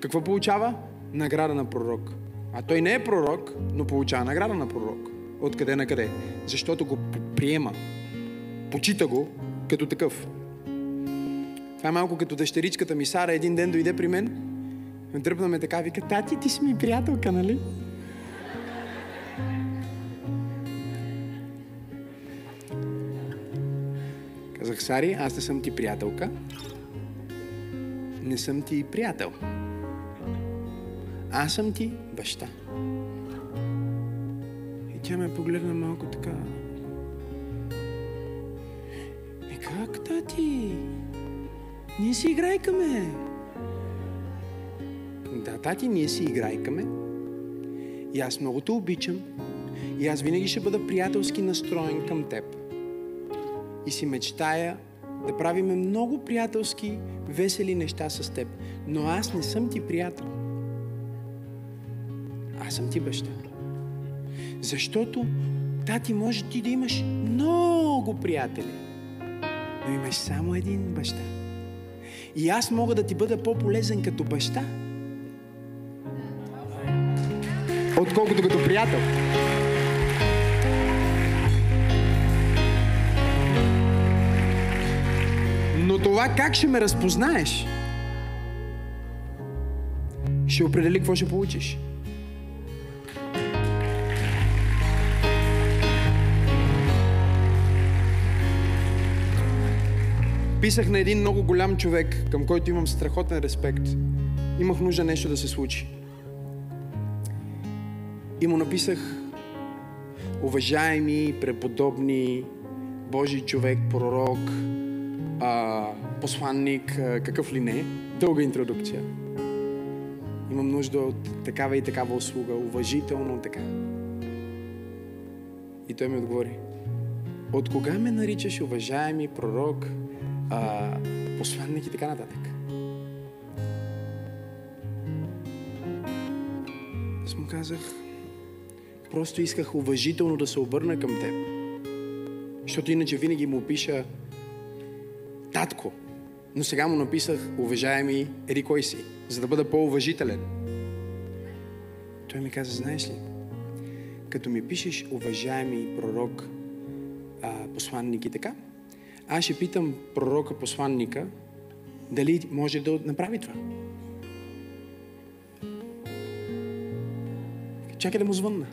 какво получава? Награда на пророк. А той не е пророк, но получава награда на пророк. Откъде на къде? Защото го приема. Почита го като такъв. Това е малко като дъщеричката ми Сара. Един ден дойде при мен, ме дръпна ме така, вика, тати, ти си ми приятелка, нали? Казах, Сари, аз не съм ти приятелка. Не съм ти приятел. Аз съм ти баща. И тя ме погледна малко така. И как, тати? Ние си играйкаме. Да, тати, ние си играйкаме. И аз много те обичам. И аз винаги ще бъда приятелски настроен към теб. И си мечтая да правиме много приятелски, весели неща с теб. Но аз не съм ти приятел. Аз съм ти баща. Защото, тати, може ти да имаш много приятели, но имаш само един баща. И аз мога да ти бъда по-полезен като баща, отколкото като приятел. Но това как ще ме разпознаеш? ще определи какво ще получиш. Писах на един много голям човек, към който имам страхотен респект. Имах нужда нещо да се случи. И му написах, уважаеми, преподобни, Божий човек, пророк, а, посланник, а, какъв ли не, дълга интродукция. Имам нужда от такава и такава услуга, уважително така. И той ми отговори, от кога ме наричаш уважаеми пророк, а, посланник и така нататък? Аз му казах, просто исках уважително да се обърна към теб. Защото иначе винаги му пиша татко. Но сега му написах, уважаеми, еди кой си, за да бъда по-уважителен. Той ми каза, знаеш ли, като ми пишеш, уважаеми пророк, а, посланник и така, аз ще питам пророка, посланника, дали може да направи това. Чакай да му звънна.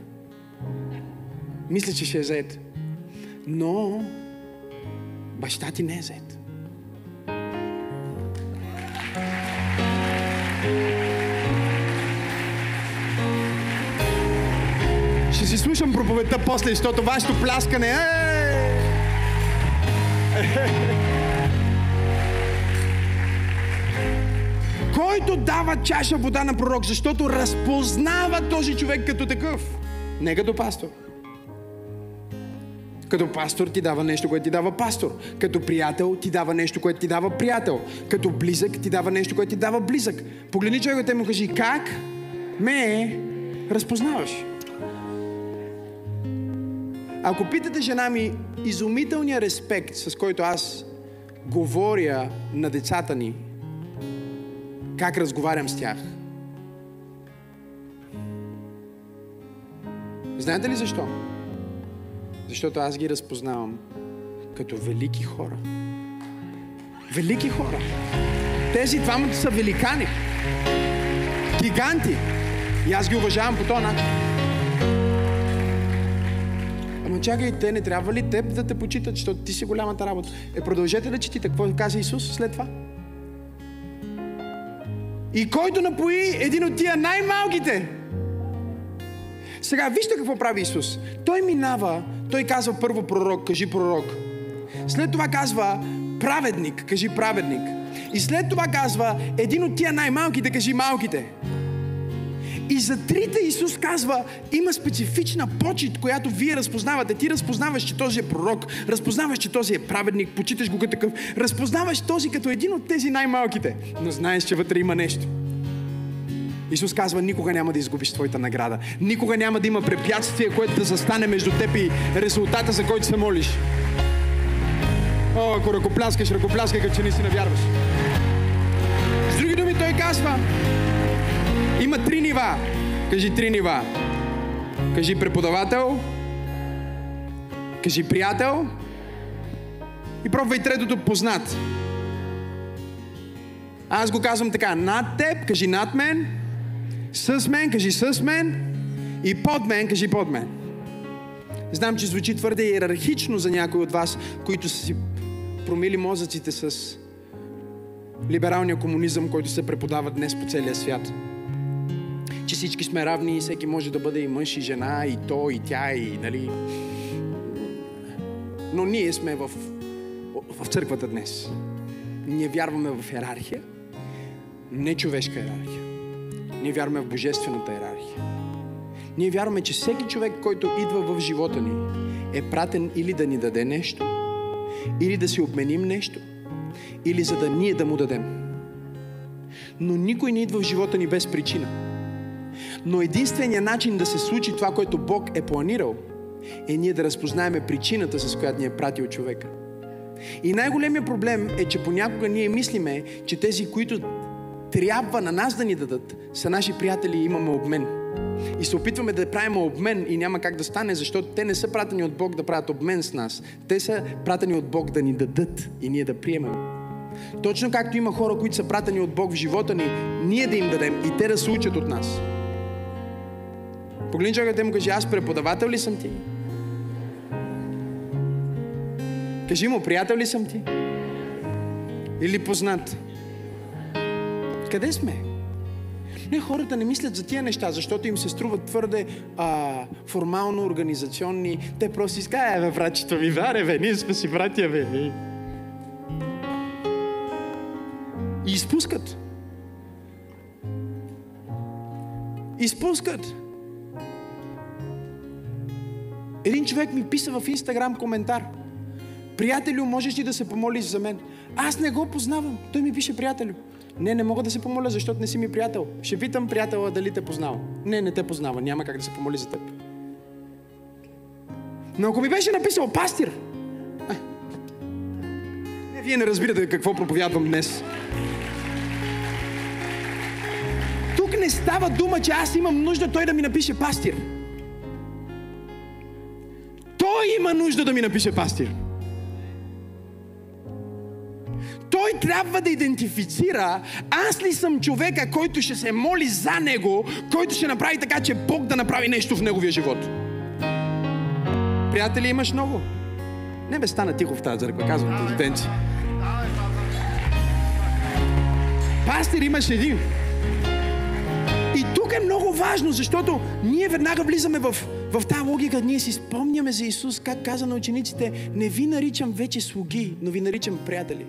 Мисля, че ще е заед. Но баща ти не е заед. Ще си слушам проповедта после, защото вашето пляскане е... Който дава чаша вода на пророк, защото разпознава този човек като такъв. Не като пастор. Като пастор ти дава нещо, което ти дава пастор. Като приятел ти дава нещо, което ти дава приятел. Като близък ти дава нещо, което ти дава близък. Погледни човекът и му кажи, как ме разпознаваш? Ако питате жена ми, изумителният респект, с който аз говоря на децата ни, как разговарям с тях. Знаете ли защо? Защото аз ги разпознавам като велики хора. Велики хора. Тези двамата са великани. Гиганти. И аз ги уважавам по този начин. Ама чакай, те не трябва ли теб да те почитат, защото ти си голямата работа? Е, продължете да четите. Какво каза Исус след това? И който напои един от тия най-малките. Сега, вижте какво прави Исус. Той минава, той казва първо пророк, кажи пророк. След това казва праведник, кажи праведник. И след това казва един от тия най-малки да кажи малките. И за трите Исус казва, има специфична почет, която вие разпознавате. Ти разпознаваш, че този е пророк, разпознаваш, че този е праведник, почиташ го като такъв, разпознаваш този като един от тези най-малките, но знаеш, че вътре има нещо. Исус казва, никога няма да изгубиш твоята награда. Никога няма да има препятствие, което да застане между теб и резултата, за който се молиш. О, ако ръкопляскаш, ръкопляскай, като че не си навярваш. С други думи, той казва, има три нива. Кажи три нива. Кажи преподавател. Кажи приятел. И пробвай третото познат. Аз го казвам така. Над теб, кажи над мен. С мен, кажи с мен. И под мен, кажи под мен. Знам, че звучи твърде иерархично за някои от вас, които са си промили мозъците с либералния комунизъм, който се преподава днес по целия свят че всички сме равни и всеки може да бъде и мъж, и жена, и то, и тя, и нали... Но ние сме в, в църквата днес. Ние вярваме в иерархия, не човешка иерархия. Ние вярваме в божествената иерархия. Ние вярваме, че всеки човек, който идва в живота ни, е пратен или да ни даде нещо, или да си обменим нещо, или за да ние да му дадем. Но никой не идва в живота ни без причина. Но единственият начин да се случи това, което Бог е планирал, е ние да разпознаеме причината, с която ни е пратил човека. И най-големият проблем е, че понякога ние мислиме, че тези, които трябва на нас да ни дадат, са наши приятели и имаме обмен. И се опитваме да правим обмен и няма как да стане, защото те не са пратени от Бог да правят обмен с нас. Те са пратени от Бог да ни дадат и ние да приемем. Точно както има хора, които са пратени от Бог в живота ни, ние да им дадем и те да се учат от нас. Погледни човекът му кажи, аз преподавател ли съм ти? Кажи му, приятел ли съм ти? Или познат? Къде сме? Не, хората не мислят за тия неща, защото им се струват твърде а, формално, организационни. Те просто искат, е, бе, братчето ми, варе, бе, ние сме си братя, бе. И изпускат. Изпускат. Един човек ми писа в Инстаграм коментар. Приятелю, можеш ли да се помолиш за мен? Аз не го познавам. Той ми пише, приятелю. Не, не мога да се помоля, защото не си ми приятел. Ще питам приятела дали те познава. Не, не те познава. Няма как да се помоли за теб. Но ако ми беше написал пастир, не, вие не разбирате какво проповядвам днес. Тук не става дума, че аз имам нужда той да ми напише пастир. Той има нужда да ми напише пастир. той трябва да идентифицира аз ли съм човека, който ще се моли за него, който ще направи така, че Бог да направи нещо в неговия живот. Приятели, имаш много. Не бе, стана тихо в тази църква, казвам ти, Денци. Пастир имаш един. И тук е много важно, защото ние веднага влизаме в, в тази логика. Ние си спомняме за Исус, как каза на учениците, не ви наричам вече слуги, но ви наричам приятели.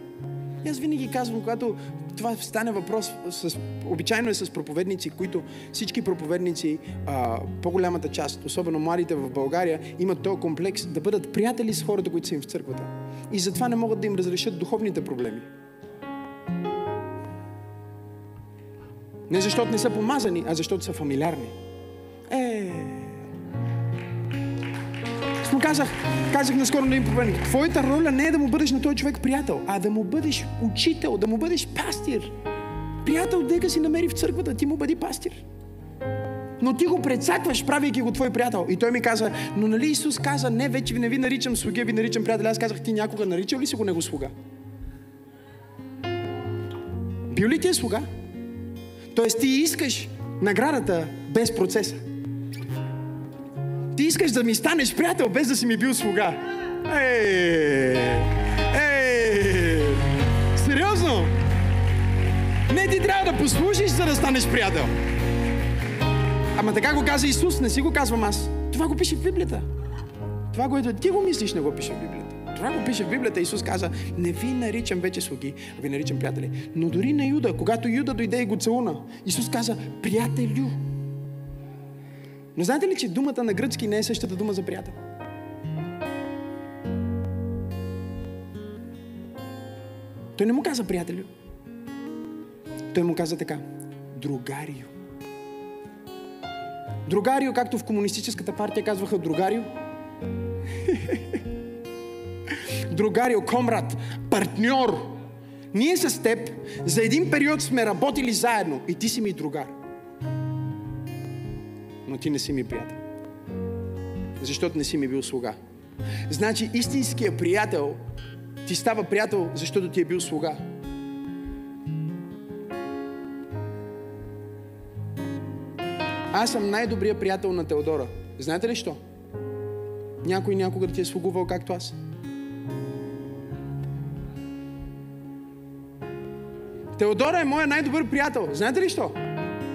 И аз винаги казвам, когато това стане въпрос, с, обичайно е с проповедници, които всички проповедници, а, по-голямата част, особено младите в България, имат този комплекс да бъдат приятели с хората, които са им в църквата. И затова не могат да им разрешат духовните проблеми. Не защото не са помазани, а защото са фамилиарни. Е, му казах, казах наскоро на един проповедник, твоята роля не е да му бъдеш на този човек приятел, а да му бъдеш учител, да му бъдеш пастир. Приятел, дека си намери в църквата, ти му бъди пастир. Но ти го предсакваш, правейки го твой приятел. И той ми каза, но нали Исус каза, не, вече не ви наричам слуга, ви наричам приятел. Аз казах, ти някога наричал ли си го него слуга? Бил ли ти е слуга? Тоест ти искаш наградата без процеса. Ти искаш да ми станеш приятел, без да си ми бил слуга. Ей! Ей! Сериозно? Не, ти трябва да послушаш, за да станеш приятел. Ама така го каза Исус, не си го казвам аз. Това го пише в Библията. Това, което ти го мислиш, не го пише в Библията. Това го пише в Библията. Исус каза, не ви наричам вече слуги, а ви наричам приятели. Но дори на Юда, когато Юда дойде и го целуна, Исус каза, приятелю. Но знаете ли, че думата на гръцки не е същата дума за приятел? Той не му каза приятелю. Той му каза така. Другарио. Другарио, както в комунистическата партия казваха другарио. другарио, комрад, партньор. Ние с теб за един период сме работили заедно и ти си ми другар но ти не си ми приятел. Защото не си ми бил слуга. Значи истинският приятел ти става приятел, защото ти е бил слуга. Аз съм най-добрият приятел на Теодора. Знаете ли що? Някой някога ти е слугувал както аз. Теодора е моя най-добър приятел. Знаете ли що?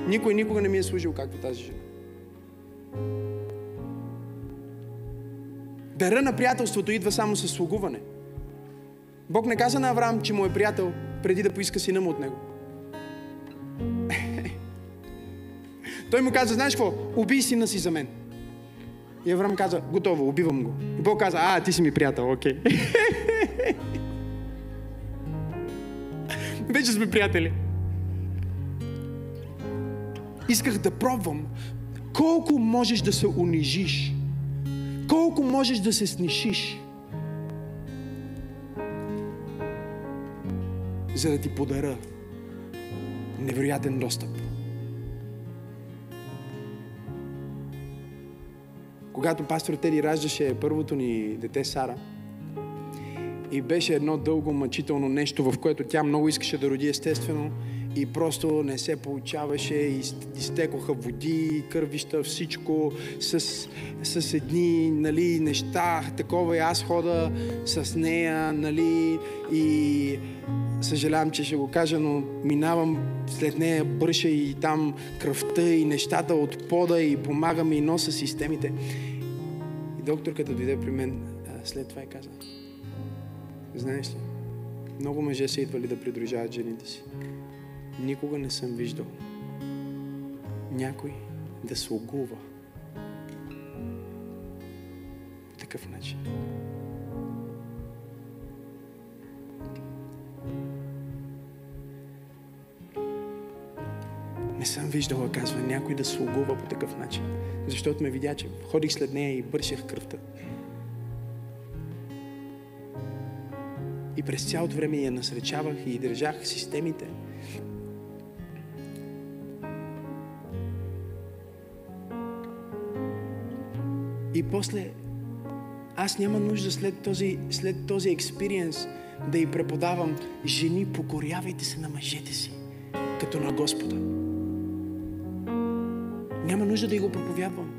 Никой никога не ми е служил както тази жена. Дара на приятелството идва само с слугуване. Бог не каза на Авраам, че му е приятел, преди да поиска сина му от него. Той му каза, знаеш какво? Убий сина си за мен. И Авраам каза, готово, убивам го. И Бог каза, а, ти си ми приятел, окей. Okay. Вече сме приятели. Исках да пробвам колко можеш да се унижиш колко можеш да се снишиш, за да ти подаря невероятен достъп. Когато пастор Тели раждаше първото ни дете Сара, И беше едно дълго мъчително нещо, в което тя много искаше да роди естествено и просто не се получаваше, и изтекоха води, кървища, всичко с, с едни нали, неща, такова и аз хода с нея, нали, и съжалявам, че ще го кажа, но минавам след нея, бърша и там кръвта и нещата от пода и помагам и носа системите. И докторката дойде при мен след това и каза, знаеш ли, много мъже са идвали да придружават жените си. Никога не съм виждал някой да слугува по такъв начин. Не съм виждала, казва, някой да слугува по такъв начин. Защото ме видя, че ходих след нея и бършех кръвта. И през цялото време я насречавах и държах системите. И после аз няма нужда след този, след този експириенс да й преподавам жени, покорявайте се на мъжете си, като на Господа. Няма нужда да й го проповядвам.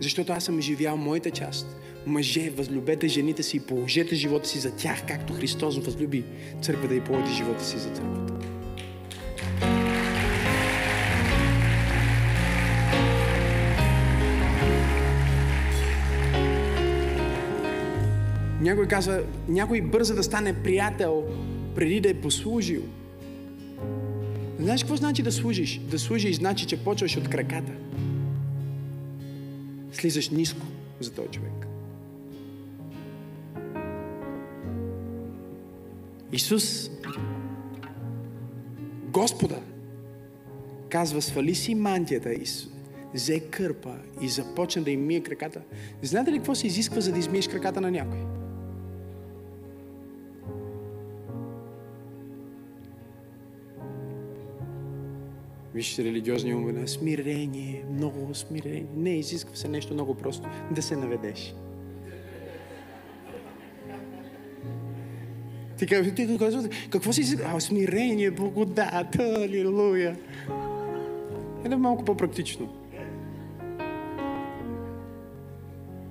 Защото аз съм живял моята част. Мъже, възлюбете жените си и положете живота си за тях, както Христос възлюби църква да и положи живота си за църквата. Някой казва, някой бърза да стане приятел преди да е послужил. Знаеш какво значи да служиш? Да служиш значи, че почваш от краката. Слизаш ниско за този човек. Исус, Господа, казва, свали си мантията и взе кърпа и започна да им мие краката. Знаете ли какво се изисква, за да измиеш краката на някой? Вижте религиозни умове. Смирение, много смирение. Не, изисква се нещо много просто. Да се наведеш. Ти казваш, какво си изисква? А, смирение, благодат, алилуя. Е да малко по-практично.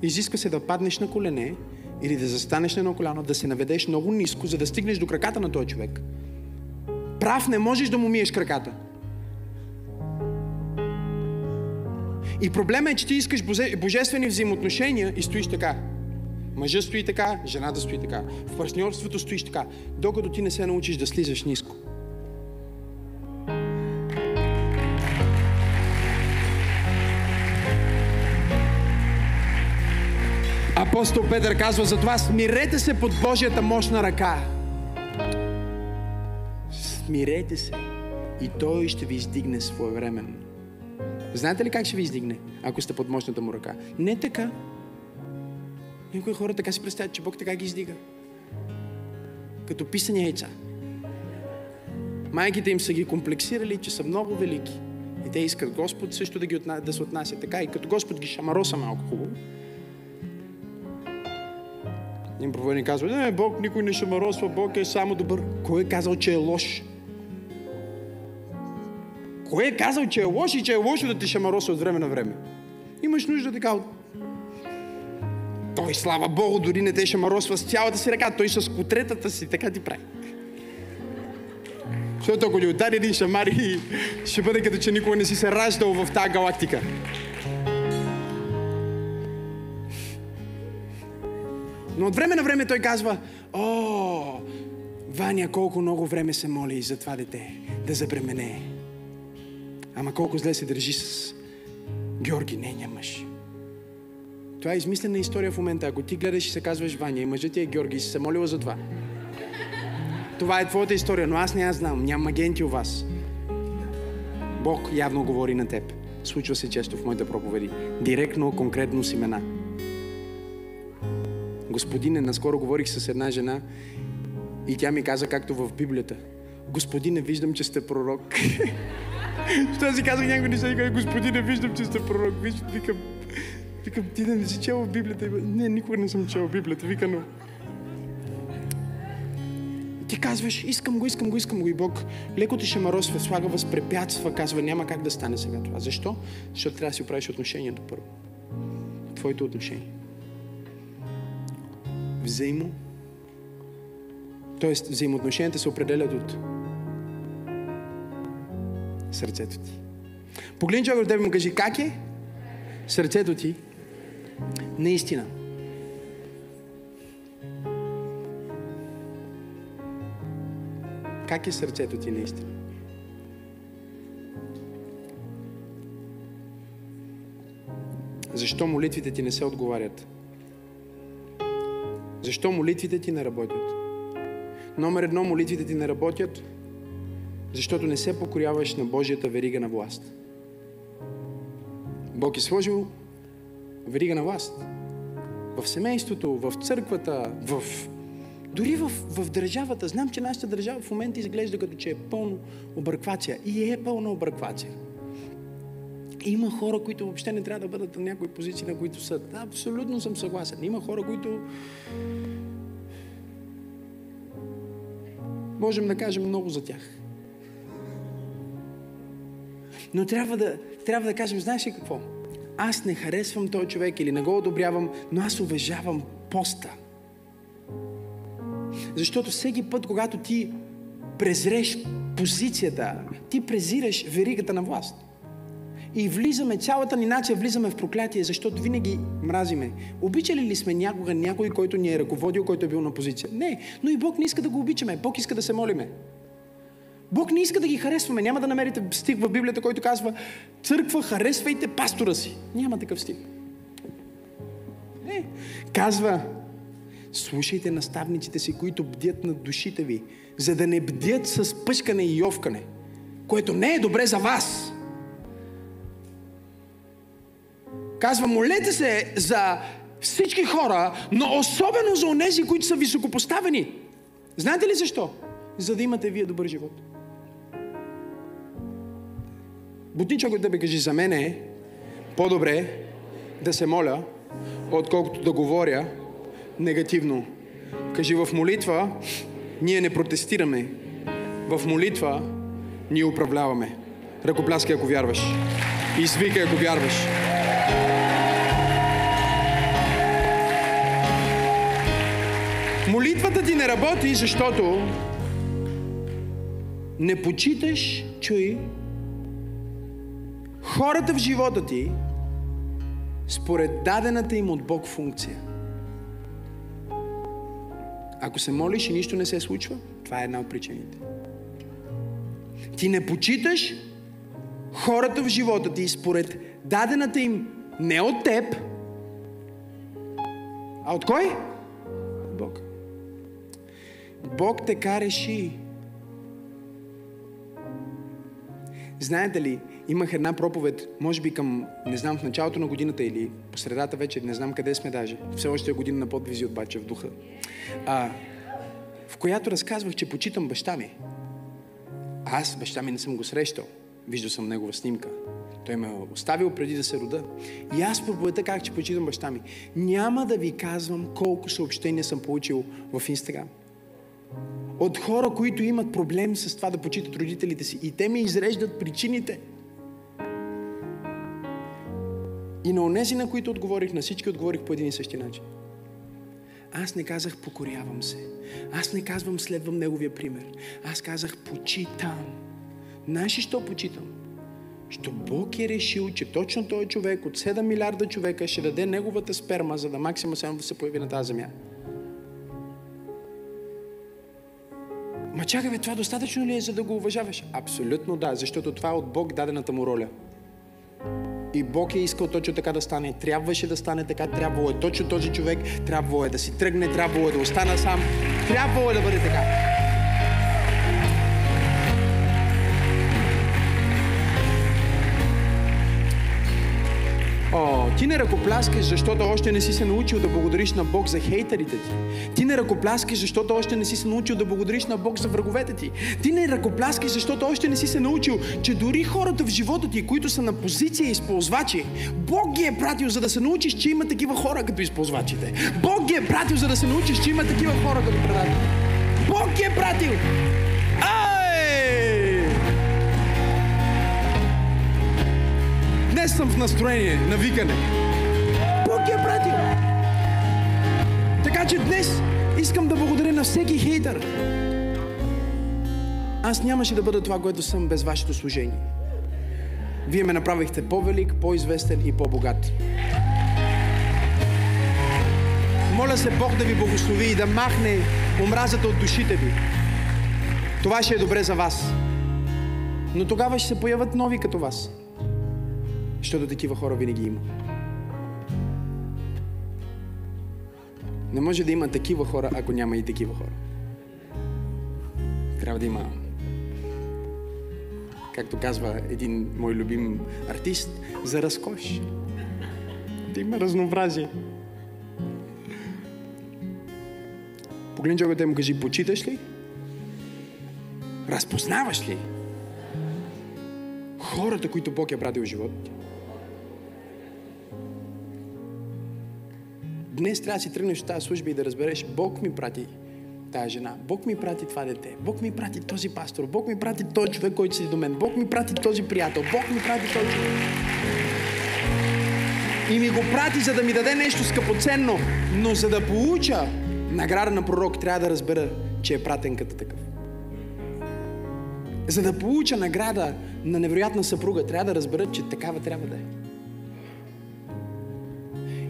Изисква се да паднеш на колене или да застанеш на едно коляно, да се наведеш много ниско, за да стигнеш до краката на този човек. Прав не можеш да му миеш краката. И проблема е, че ти искаш божествени взаимоотношения и стоиш така. Мъжът стои така, жената стои така. В партньорството стоиш така, докато ти не се научиш да слизаш ниско. Апостол Петър казва, затова смирете се под Божията мощна ръка. Смирете се и Той ще ви издигне своевременно. Знаете ли как ще ви издигне, ако сте под мощната му ръка? Не така. Някои хора така си представят, че Бог така ги издига. Като писани яйца. Майките им са ги комплексирали, че са много велики. И те искат Господ също да, ги отна... да се отнася така. И като Господ ги шамароса малко хубаво. Един проповедник казва, не, Бог никой не шамаросва, Бог е само добър. Кой е казал, че е лош? Кой е казал, че е лош и че е лошо да те шамароса от време на време? Имаш нужда така от... Той, слава Богу, дори не те шамаросва с цялата си ръка. Той с котретата си така ти прави. Защото ако ни удари един шамар и ще бъде като че никога не си се раждал в тази галактика. Но от време на време той казва, о, Ваня колко много време се моли за това дете да забремене. Ама колко зле се държи с Георги, нейния мъж. Това е измислена история в момента. Ако ти гледаш и се казваш Ваня и мъжът ти е Георги и си се молила за това. Това е твоята история, но аз не я знам. Нямам агенти у вас. Бог явно говори на теб. Случва се често в моите проповеди. Директно, конкретно с имена. Господине, наскоро говорих с една жена и тя ми каза, както в Библията. Господине, виждам, че сте пророк. Що си казах някой неща и казах, Господине, виждам, че сте пророк. Виждам, викам, викам, ти да не си чел Библията. Не, никога не съм чел Библията. Вика, но Ти казваш, искам го, искам го, искам го и Бог леко ти ще маросва, слага възпрепятства, казва, няма как да стане сега това. Защо? Защото трябва да си оправиш отношението първо. Твоето отношение. Взаимо. Тоест, взаимоотношенията се определят от сърцето ти. Погледни човек от тебе и му кажи, как е сърцето ти наистина? Как е сърцето ти наистина? Защо молитвите ти не се отговарят? Защо молитвите ти не работят? Номер едно, молитвите ти не работят, защото не се покоряваш на Божията верига на власт. Бог е сложил верига на власт. В семейството, в църквата, в... дори в, в държавата. Знам, че нашата държава в момента изглежда като че е пълно обърквация. И е пълна обърквация. Има хора, които въобще не трябва да бъдат на някои позиции, на които са. Абсолютно съм съгласен. Има хора, които можем да кажем много за тях. Но трябва да, трябва да кажем, знаеш ли какво? Аз не харесвам този човек или не го одобрявам, но аз уважавам поста. Защото всеки път, когато ти презреш позицията, ти презираш веригата на власт. И влизаме, цялата ни нация влизаме в проклятие, защото винаги мразиме. Обичали ли сме някога някой, който ни е ръководил, който е бил на позиция? Не, но и Бог не иска да го обичаме. Бог иска да се молиме. Бог не иска да ги харесваме. Няма да намерите стих в Библията, който казва Църква, харесвайте пастора си. Няма такъв стих. Не. Казва Слушайте наставниците си, които бдят над душите ви, за да не бдят с пъшкане и йовкане, което не е добре за вас. Казва, молете се за всички хора, но особено за онези, които са високопоставени. Знаете ли защо? За да имате вие добър живот. Бутничок от тебе кажи, за мен е по-добре да се моля, отколкото да говоря негативно. Кажи, в молитва ние не протестираме. В молитва ние управляваме. Ръкопляскай, ако вярваш. Извикай, ако вярваш. Молитвата ти не работи, защото не почиташ, чуй, хората в живота ти според дадената им от Бог функция. Ако се молиш и нищо не се случва, това е една от причините. Ти не почиташ хората в живота ти според дадената им не от теб, а от кой? Бог. Бог така реши. Знаете ли, имах една проповед, може би към, не знам, в началото на годината или по средата вече, не знам къде сме даже. Все още е година на подвизи от в духа. А, в която разказвах, че почитам баща ми. Аз баща ми не съм го срещал. Виждал съм негова снимка. Той ме е оставил преди да се рода. И аз проповедта как, че почитам баща ми. Няма да ви казвам колко съобщения съм получил в Инстаграм от хора, които имат проблем с това да почитат родителите си. И те ми изреждат причините. И на онези, на които отговорих, на всички отговорих по един и същи начин. Аз не казах покорявам се. Аз не казвам следвам неговия пример. Аз казах почитам. Знаеш ли що почитам? Що Бог е решил, че точно този човек от 7 милиарда човека ще даде неговата сперма, за да максимум да се появи на тази земя. Ма чакай, бе, това достатъчно ли е, за да го уважаваш? Абсолютно да, защото това е от Бог дадената му роля. И Бог е искал точно така да стане. Трябваше да стане така, трябвало е точно този човек, трябвало е да си тръгне, трябвало е да остана сам, трябвало е да бъде така. Ти не ръкопляскаш, защото още не си се научил да благодариш на Бог за хейтерите ти. Ти не ръкопляскаш, защото още не си се научил да благодариш на Бог за враговете ти. Ти не ръкопляскаш, защото още не си се научил, че дори хората в живота ти, които са на позиция използвачи, Бог ги е пратил, за да се научиш, че има такива хора като използвачите. Бог ги е пратил, за да се научиш, че има такива хора като предатели. Бог ги е пратил. Днес съм в настроение на викане. Бог ги е пратил. Така че днес искам да благодаря на всеки хейтър. Аз нямаше да бъда това, което съм без вашето служение. Вие ме направихте по-велик, по-известен и по-богат. Моля се Бог да ви благослови и да махне омразата от душите ви. Това ще е добре за вас. Но тогава ще се появят нови като вас. Защото такива хора винаги има. Не може да има такива хора, ако няма и такива хора. Трябва да има както казва един мой любим артист, за разкош. Да има разнообразие. Погледни човекът му кажи, почиташ ли? Разпознаваш ли? Хората, които Бог е пратил в живота ти. Днес трябва да си тръгнеш от тази служба и да разбереш, Бог ми прати тая жена. Бог ми прати това дете. Бог ми прати този пастор. Бог ми прати този човек, който си до мен. Бог ми прати този приятел. Бог ми прати този човек. И ми го прати, за да ми даде нещо скъпоценно. Но за да получа награда на пророк, трябва да разбера, че е пратен като такъв. За да получа награда на невероятна съпруга, трябва да разбера, че такава трябва да е.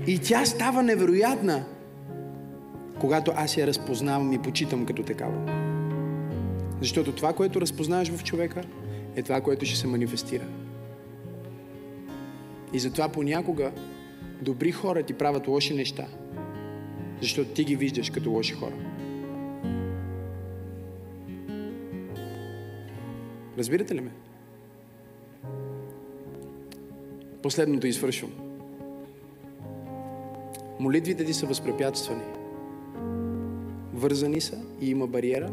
И тя става невероятна, когато аз я разпознавам и почитам като такава. Защото това, което разпознаваш в човека, е това, което ще се манифестира. И затова понякога добри хора ти правят лоши неща, защото ти ги виждаш като лоши хора. Разбирате ли ме? Последното извършвам. Молитвите ти са възпрепятствани вързани са и има бариера,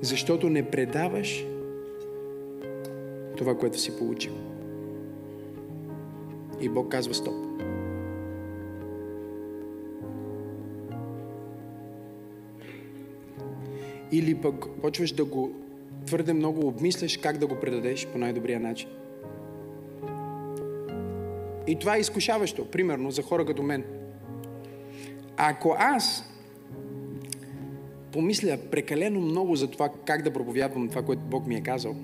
защото не предаваш това, което си получил. И Бог казва стоп. Или пък почваш да го твърде много обмисляш как да го предадеш по най-добрия начин. И това е изкушаващо, примерно, за хора като мен – ако аз помисля прекалено много за това как да проповядвам това, което Бог ми е казал,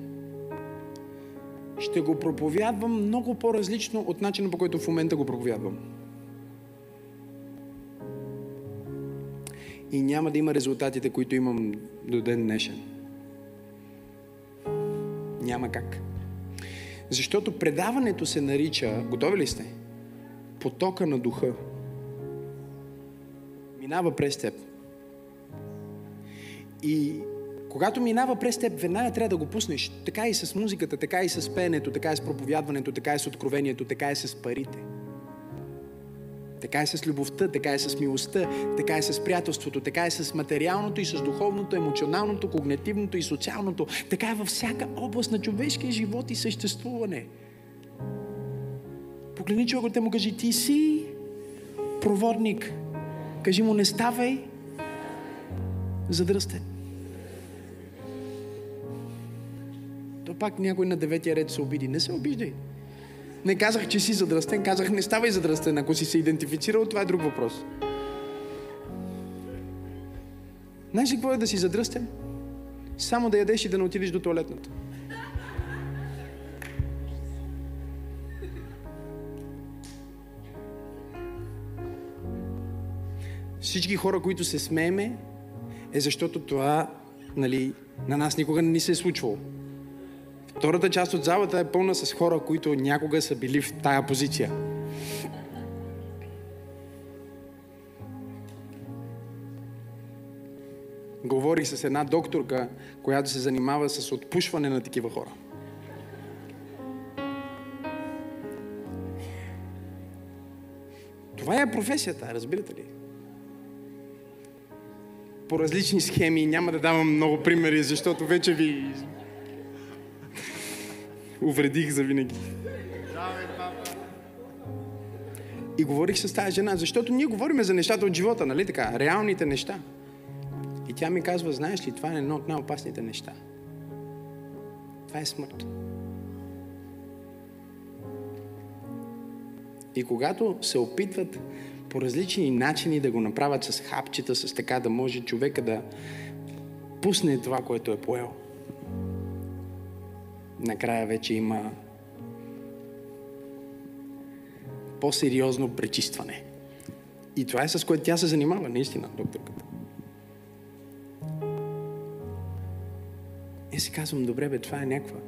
ще го проповядвам много по-различно от начина по който в момента го проповядвам. И няма да има резултатите, които имам до ден днешен. Няма как. Защото предаването се нарича, готови ли сте? Потока на духа минава през теб. И когато минава през теб, веднага трябва да го пуснеш. Така и с музиката, така и с пеенето, така и с проповядването, така и с откровението, така и с парите. Така и с любовта, така и с милостта, така и с приятелството, така и с материалното и с духовното, емоционалното, когнитивното и социалното. Така е във всяка област на човешкия живот и съществуване. Погледни човекът му кажи, ти си проводник Кажи му, не ставай задръстен. То пак някой на деветия ред се обиди. Не се обиждай. Не казах, че си задръстен, казах, не ставай задръстен. Ако си се идентифицирал, това е друг въпрос. Знаеш ли какво е да си задръстен? Само да ядеш и да не отидеш до туалетната. всички хора, които се смееме, е защото това нали, на нас никога не ни се е случвало. Втората част от залата е пълна с хора, които някога са били в тая позиция. Говорих с една докторка, която се занимава с отпушване на такива хора. Това е професията, разбирате ли? по различни схеми. Няма да давам много примери, защото вече ви увредих за винаги. И говорих с тази жена, защото ние говорим за нещата от живота, нали така? Реалните неща. И тя ми казва, знаеш ли, това е едно от най-опасните неща. Това е смърт. И когато се опитват по различни начини да го направят с хапчета, с така да може човека да пусне това, което е поел, накрая вече има по-сериозно пречистване. И това е с което тя се занимава, наистина, докторката. И си казвам, добре бе, това е някаква...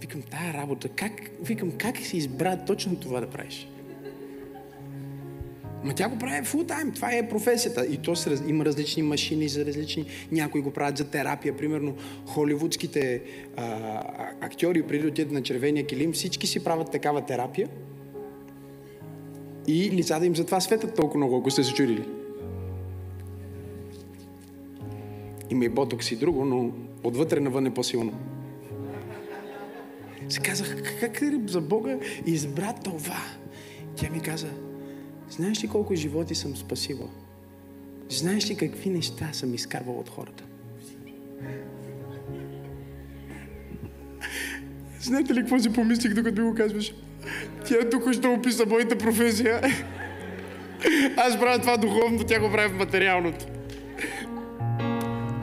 Викам, тая работа, как, викам, как си избра точно това да правиш? Ма тя го прави фул тайм. Това е професията. И то се, има различни машини за различни. Някои го правят за терапия. Примерно холивудските а, актьори, преди да отидат на червения килим, всички си правят такава терапия. И лицата им затова светят толкова много, ако сте се чудили. Има и ботокс и друго, но отвътре навън е по-силно. Се казах, как за Бога избра това? Тя ми каза, знаеш ли колко животи съм спасила? Знаеш ли какви неща съм изкарвала от хората? Знаете ли какво си помислих, докато ми го казваш? Тя тук ще описа моята професия. Аз правя това духовно, тя го прави в материалното.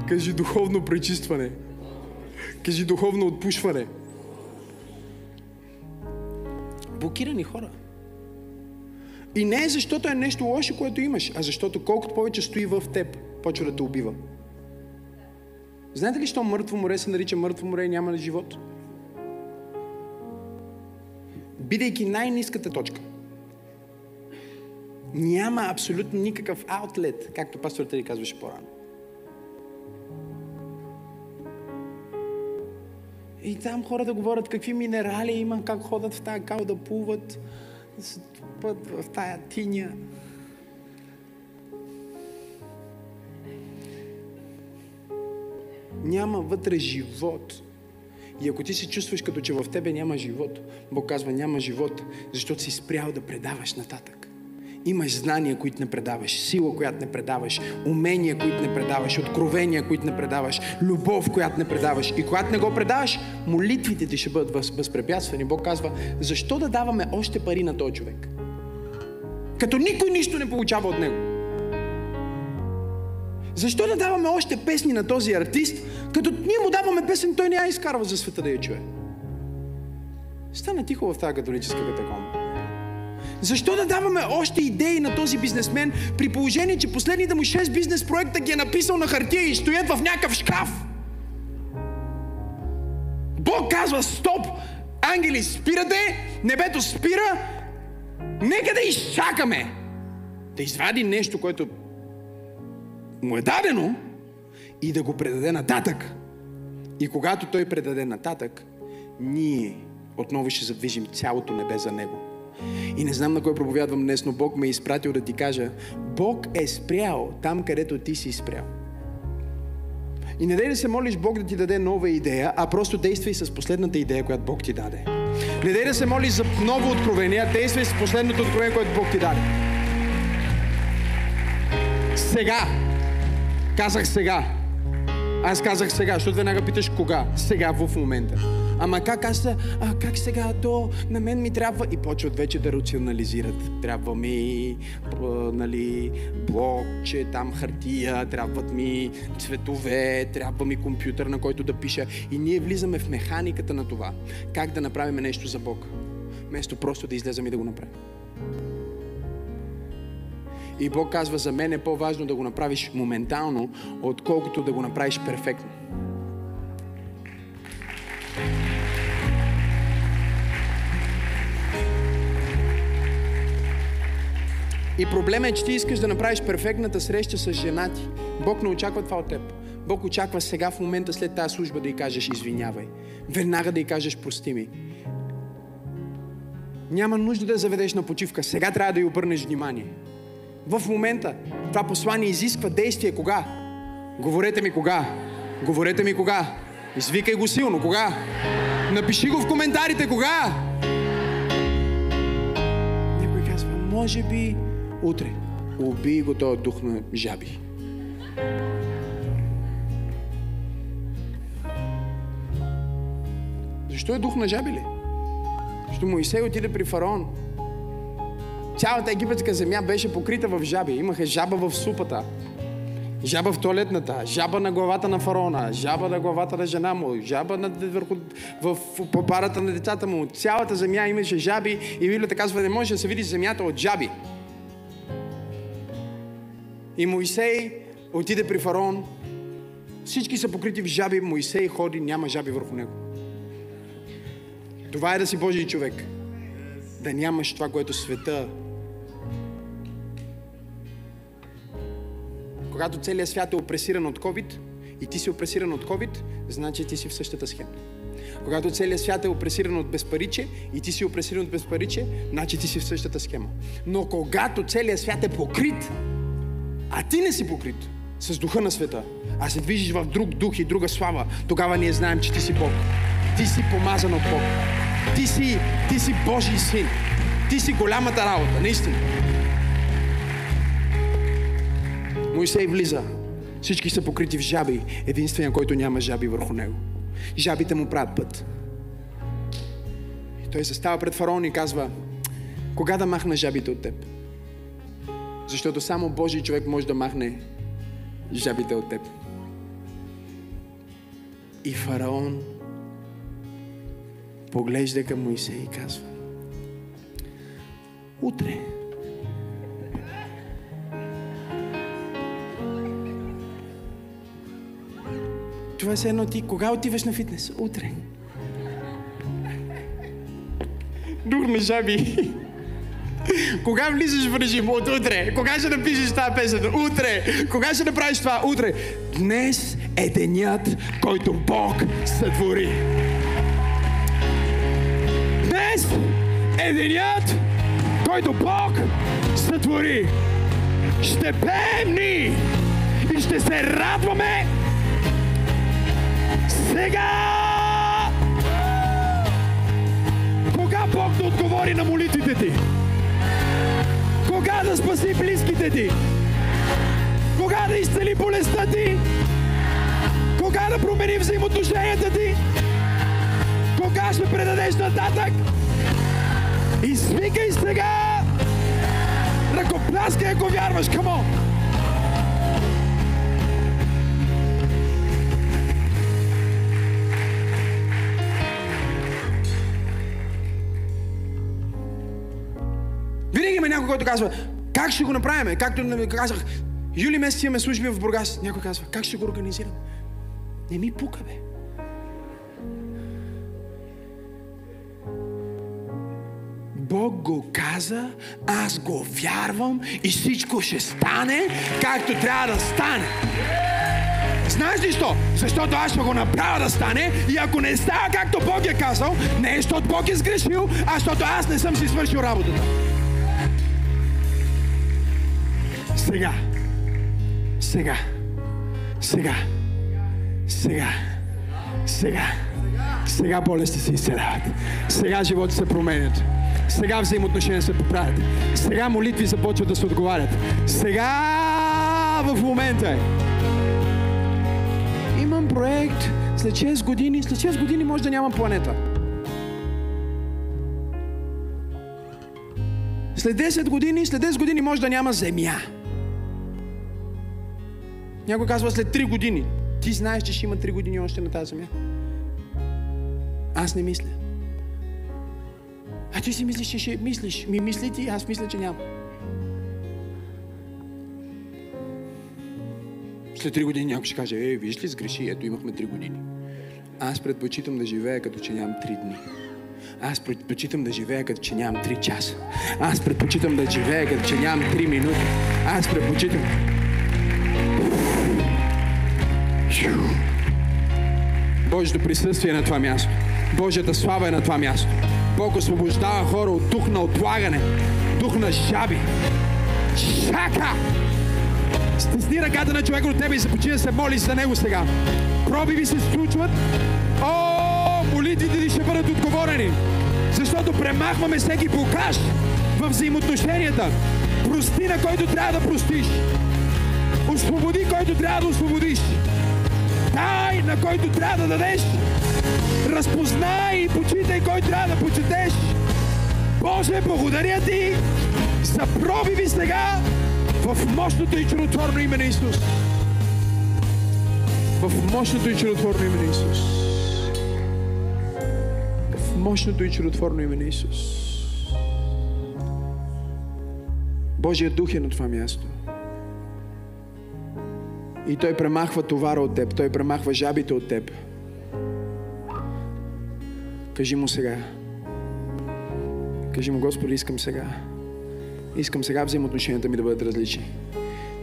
Кажи духовно пречистване. Кажи духовно отпушване. Блокирани хора. И не е защото е нещо лошо, което имаш, а защото колкото повече стои в теб, почва да те убива. Знаете ли, що мъртво море се нарича мъртво море и няма живот? Бидейки най-низката точка, няма абсолютно никакъв аутлет, както пастор Тери казваше по-рано. И там хората говорят какви минерали има, как ходят в тази кал да плуват, път в тая тиня. Няма вътре живот. И ако ти се чувстваш като че в тебе няма живот, Бог казва няма живот, защото си спрял да предаваш нататък. Имаш знания, които не предаваш, сила, която не предаваш, умения, които не предаваш, откровения, които не предаваш, любов, която не предаваш. И когато не го предаваш, молитвите ти ще бъдат възпрепятствани. Бог казва, защо да даваме още пари на този човек? Като никой нищо не получава от него. Защо да даваме още песни на този артист, като ние му даваме песен, той не я изкарва за света да я чуе? Стана тихо в тази католическа катакомба. Защо да даваме още идеи на този бизнесмен, при положение, че последните му 6 бизнес проекта ги е написал на хартия и стоят в някакъв шкаф? Бог казва, стоп! Ангели, спирате, небето спира, нека да изчакаме да извади нещо, което му е дадено и да го предаде нататък. И когато той предаде нататък, ние отново ще задвижим цялото небе за него. И не знам на кой проповядвам днес, но Бог ме е изпратил да ти кажа, Бог е спрял там, където ти си спрял. И не дай да се молиш Бог да ти даде нова идея, а просто действай с последната идея, която Бог ти даде. Не дай да се молиш за ново откровение, действай с последното откровение, което Бог ти даде. Сега. Казах сега. Аз казах сега, защото веднага питаш кога. Сега, в момента. Ама как аз, а, как сега то, на мен ми трябва и почват вече да рационализират. Трябва ми, нали, блокче, там хартия, трябват ми цветове, трябва ми компютър, на който да пиша. И ние влизаме в механиката на това. Как да направим нещо за Бог. Вместо просто да излезем и да го направим. И Бог казва, за мен е по-важно да го направиш моментално, отколкото да го направиш перфектно. И проблема е, че ти искаш да направиш перфектната среща с жена ти. Бог не очаква това от теб. Бог очаква сега, в момента след тази служба да й кажеш извинявай. Веднага да й кажеш прости ми. Няма нужда да заведеш на почивка. Сега трябва да й обърнеш внимание. В момента това послание изисква действие. Кога? Говорете ми кога. Говорете ми кога. Извикай го силно. Кога? Напиши го в коментарите. Кога? Някой казва, може би утре. Убий го този дух на жаби. Защо е дух на жаби ли? Защото Моисей отиде при фараон. Цялата египетска земя беше покрита в жаби. Имаха жаба в супата, жаба в туалетната, жаба на главата на фараона, жаба на главата на жена му, жаба на, върху, в, в попарата на децата му. Цялата земя имаше жаби и Библията казва, не може да се види земята от жаби. И Моисей отиде при фараон. Всички са покрити в жаби. Моисей ходи, няма жаби върху него. Това е да си Божий човек. Да нямаш това, което света. Когато целият свят е опресиран от COVID и ти си опресиран от COVID, значи ти си в същата схема. Когато целият свят е опресиран от безпариче и ти си опресиран от безпариче, значи ти си в същата схема. Но когато целият свят е покрит, а ти не си покрит с духа на света, а се движиш в друг дух и друга слава, тогава ние знаем, че ти си Бог. Ти си помазан от Бог. Ти си, ти си Божий син. Ти си голямата работа, наистина. Моисей влиза. Всички са покрити в жаби. Единствения, който няма жаби върху него. Жабите му правят път. И той се пред фараон и казва, кога да махна жабите от теб? Защото само Божий човек може да махне жабите от теб. И фараон поглежда към Моисей и казва, утре Това е едно ти. Кога отиваш на фитнес? Утре. Дух на жаби. Кога влизаш в режим? От утре. Кога ще напишеш тази песен? Утре. Кога ще направиш това? Утре. Днес е денят, който Бог сътвори. Днес е денят, който Бог сътвори. Ще пеем ни и ще се радваме сега! Кога Бог да отговори на молитвите ти? Да спаси близките ти? Кога да изцели болестта ти? Кога да промени взаимоотношенията ти? Кога ще предадеш нататък? Извикай сега! Ръкопляскай, ако вярваш, камо! Винаги има някой, който казва, как ще го направим? Както казах, юли месец имаме служби в Бургас. Някой казва, как ще го организирам? Не ми пука, бе. Бог го каза, аз го вярвам и всичко ще стане както трябва да стане. Знаеш ли що? Защото аз ще го направя да стане и ако не става както Бог е казал, не е защото Бог е сгрешил, а защото аз не съм си свършил работата. Сега. Сега. Сега. Сега. Сега. Сега болести се изцеляват. Сега животи се променят. Сега взаимоотношения се поправят. Сега молитви започват да се отговарят. Сега в момента е. Имам проект след 6 години. След 6 години може да няма планета. След 10 години, след 10 години може да няма земя. Някой казва след 3 години. Ти знаеш, че ще има 3 години още на тази земя. Аз не мисля. А ти си мислиш, че ще мислиш. Ми мисли ти, аз мисля, че няма. След 3 години някой ще каже, ей, виж ли, сгреши, ето имахме 3 години. Аз предпочитам да живея като че нямам 3 дни. Аз предпочитам да живея като че нямам 3 часа. Аз предпочитам да живея като че нямам 3 минути. Аз предпочитам... Божието присъствие е на това място. Божията слава е на това място. Бог освобождава хора от дух на отлагане, дух на жаби. Шака! Стисни ръката на човека от тебе и започни да се моли за него сега. Проби се случват. О, молитвите ви ще бъдат отговорени. Защото премахваме всеки блокаж в взаимоотношенията. Прости на който трябва да простиш. Освободи който трябва да освободиш. Дай на който трябва да дадеш. Разпознай и почитай кой трябва да почетеш. Боже, благодаря ти за пробиви сега в мощното и чудотворно име на Исус. В мощното и чудотворно име на Исус. В мощното и чудотворно име на Исус. Божия дух е на това място. И Той премахва товара от теб. Той премахва жабите от теб. Кажи му сега. Кажи му, Господи, искам сега. Искам сега взаимоотношенията ми да бъдат различни.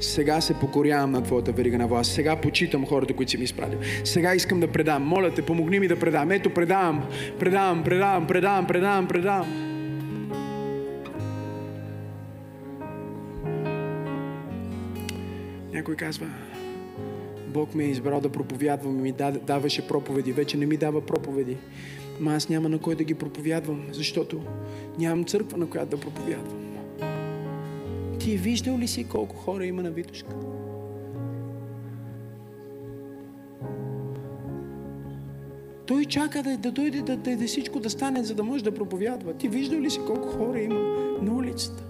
Сега се покорявам на Твоята верига на власт. Сега почитам хората, които си ми изпратил. Сега искам да предам. Моля те, помогни ми да предам. Ето, предавам, предавам, предавам, предавам, предавам, предавам. Някой казва, Бог ме е избрал да проповядвам и ми даваше проповеди. Вече не ми дава проповеди. Ма аз няма на кой да ги проповядвам, защото нямам църква, на която да проповядвам. Ти виждал ли си колко хора има на Витушка? Той чака да, да дойде да, да, да всичко да стане, за да може да проповядва. Ти виждал ли си колко хора има на улицата?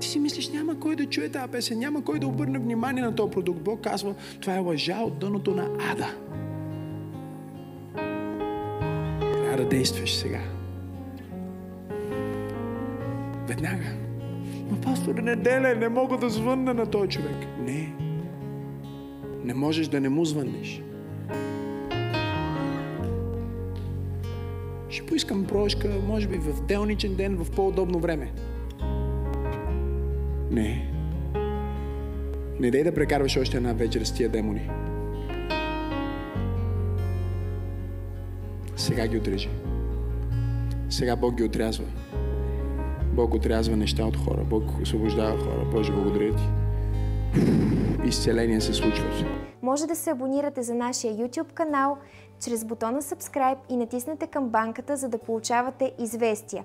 Ти си мислиш, няма кой да чуе тази песен, няма кой да обърне внимание на този продукт. Бог казва, това е лъжа от дъното на ада. Трябва да действаш сега. Веднага. Но пастор, неделя, не мога да звънна на този човек. Не. Не можеш да не му звъннеш. Ще поискам прошка, може би в делничен ден, в по-удобно време. Не. Не дай да прекарваш още една вечер с тия демони. Сега ги отрежи. Сега Бог ги отрязва. Бог отрязва неща от хора. Бог освобождава хора. Боже, благодаря ти. Изцеления се случват. Може да се абонирате за нашия YouTube канал чрез бутона Subscribe и натиснете камбанката, за да получавате известия.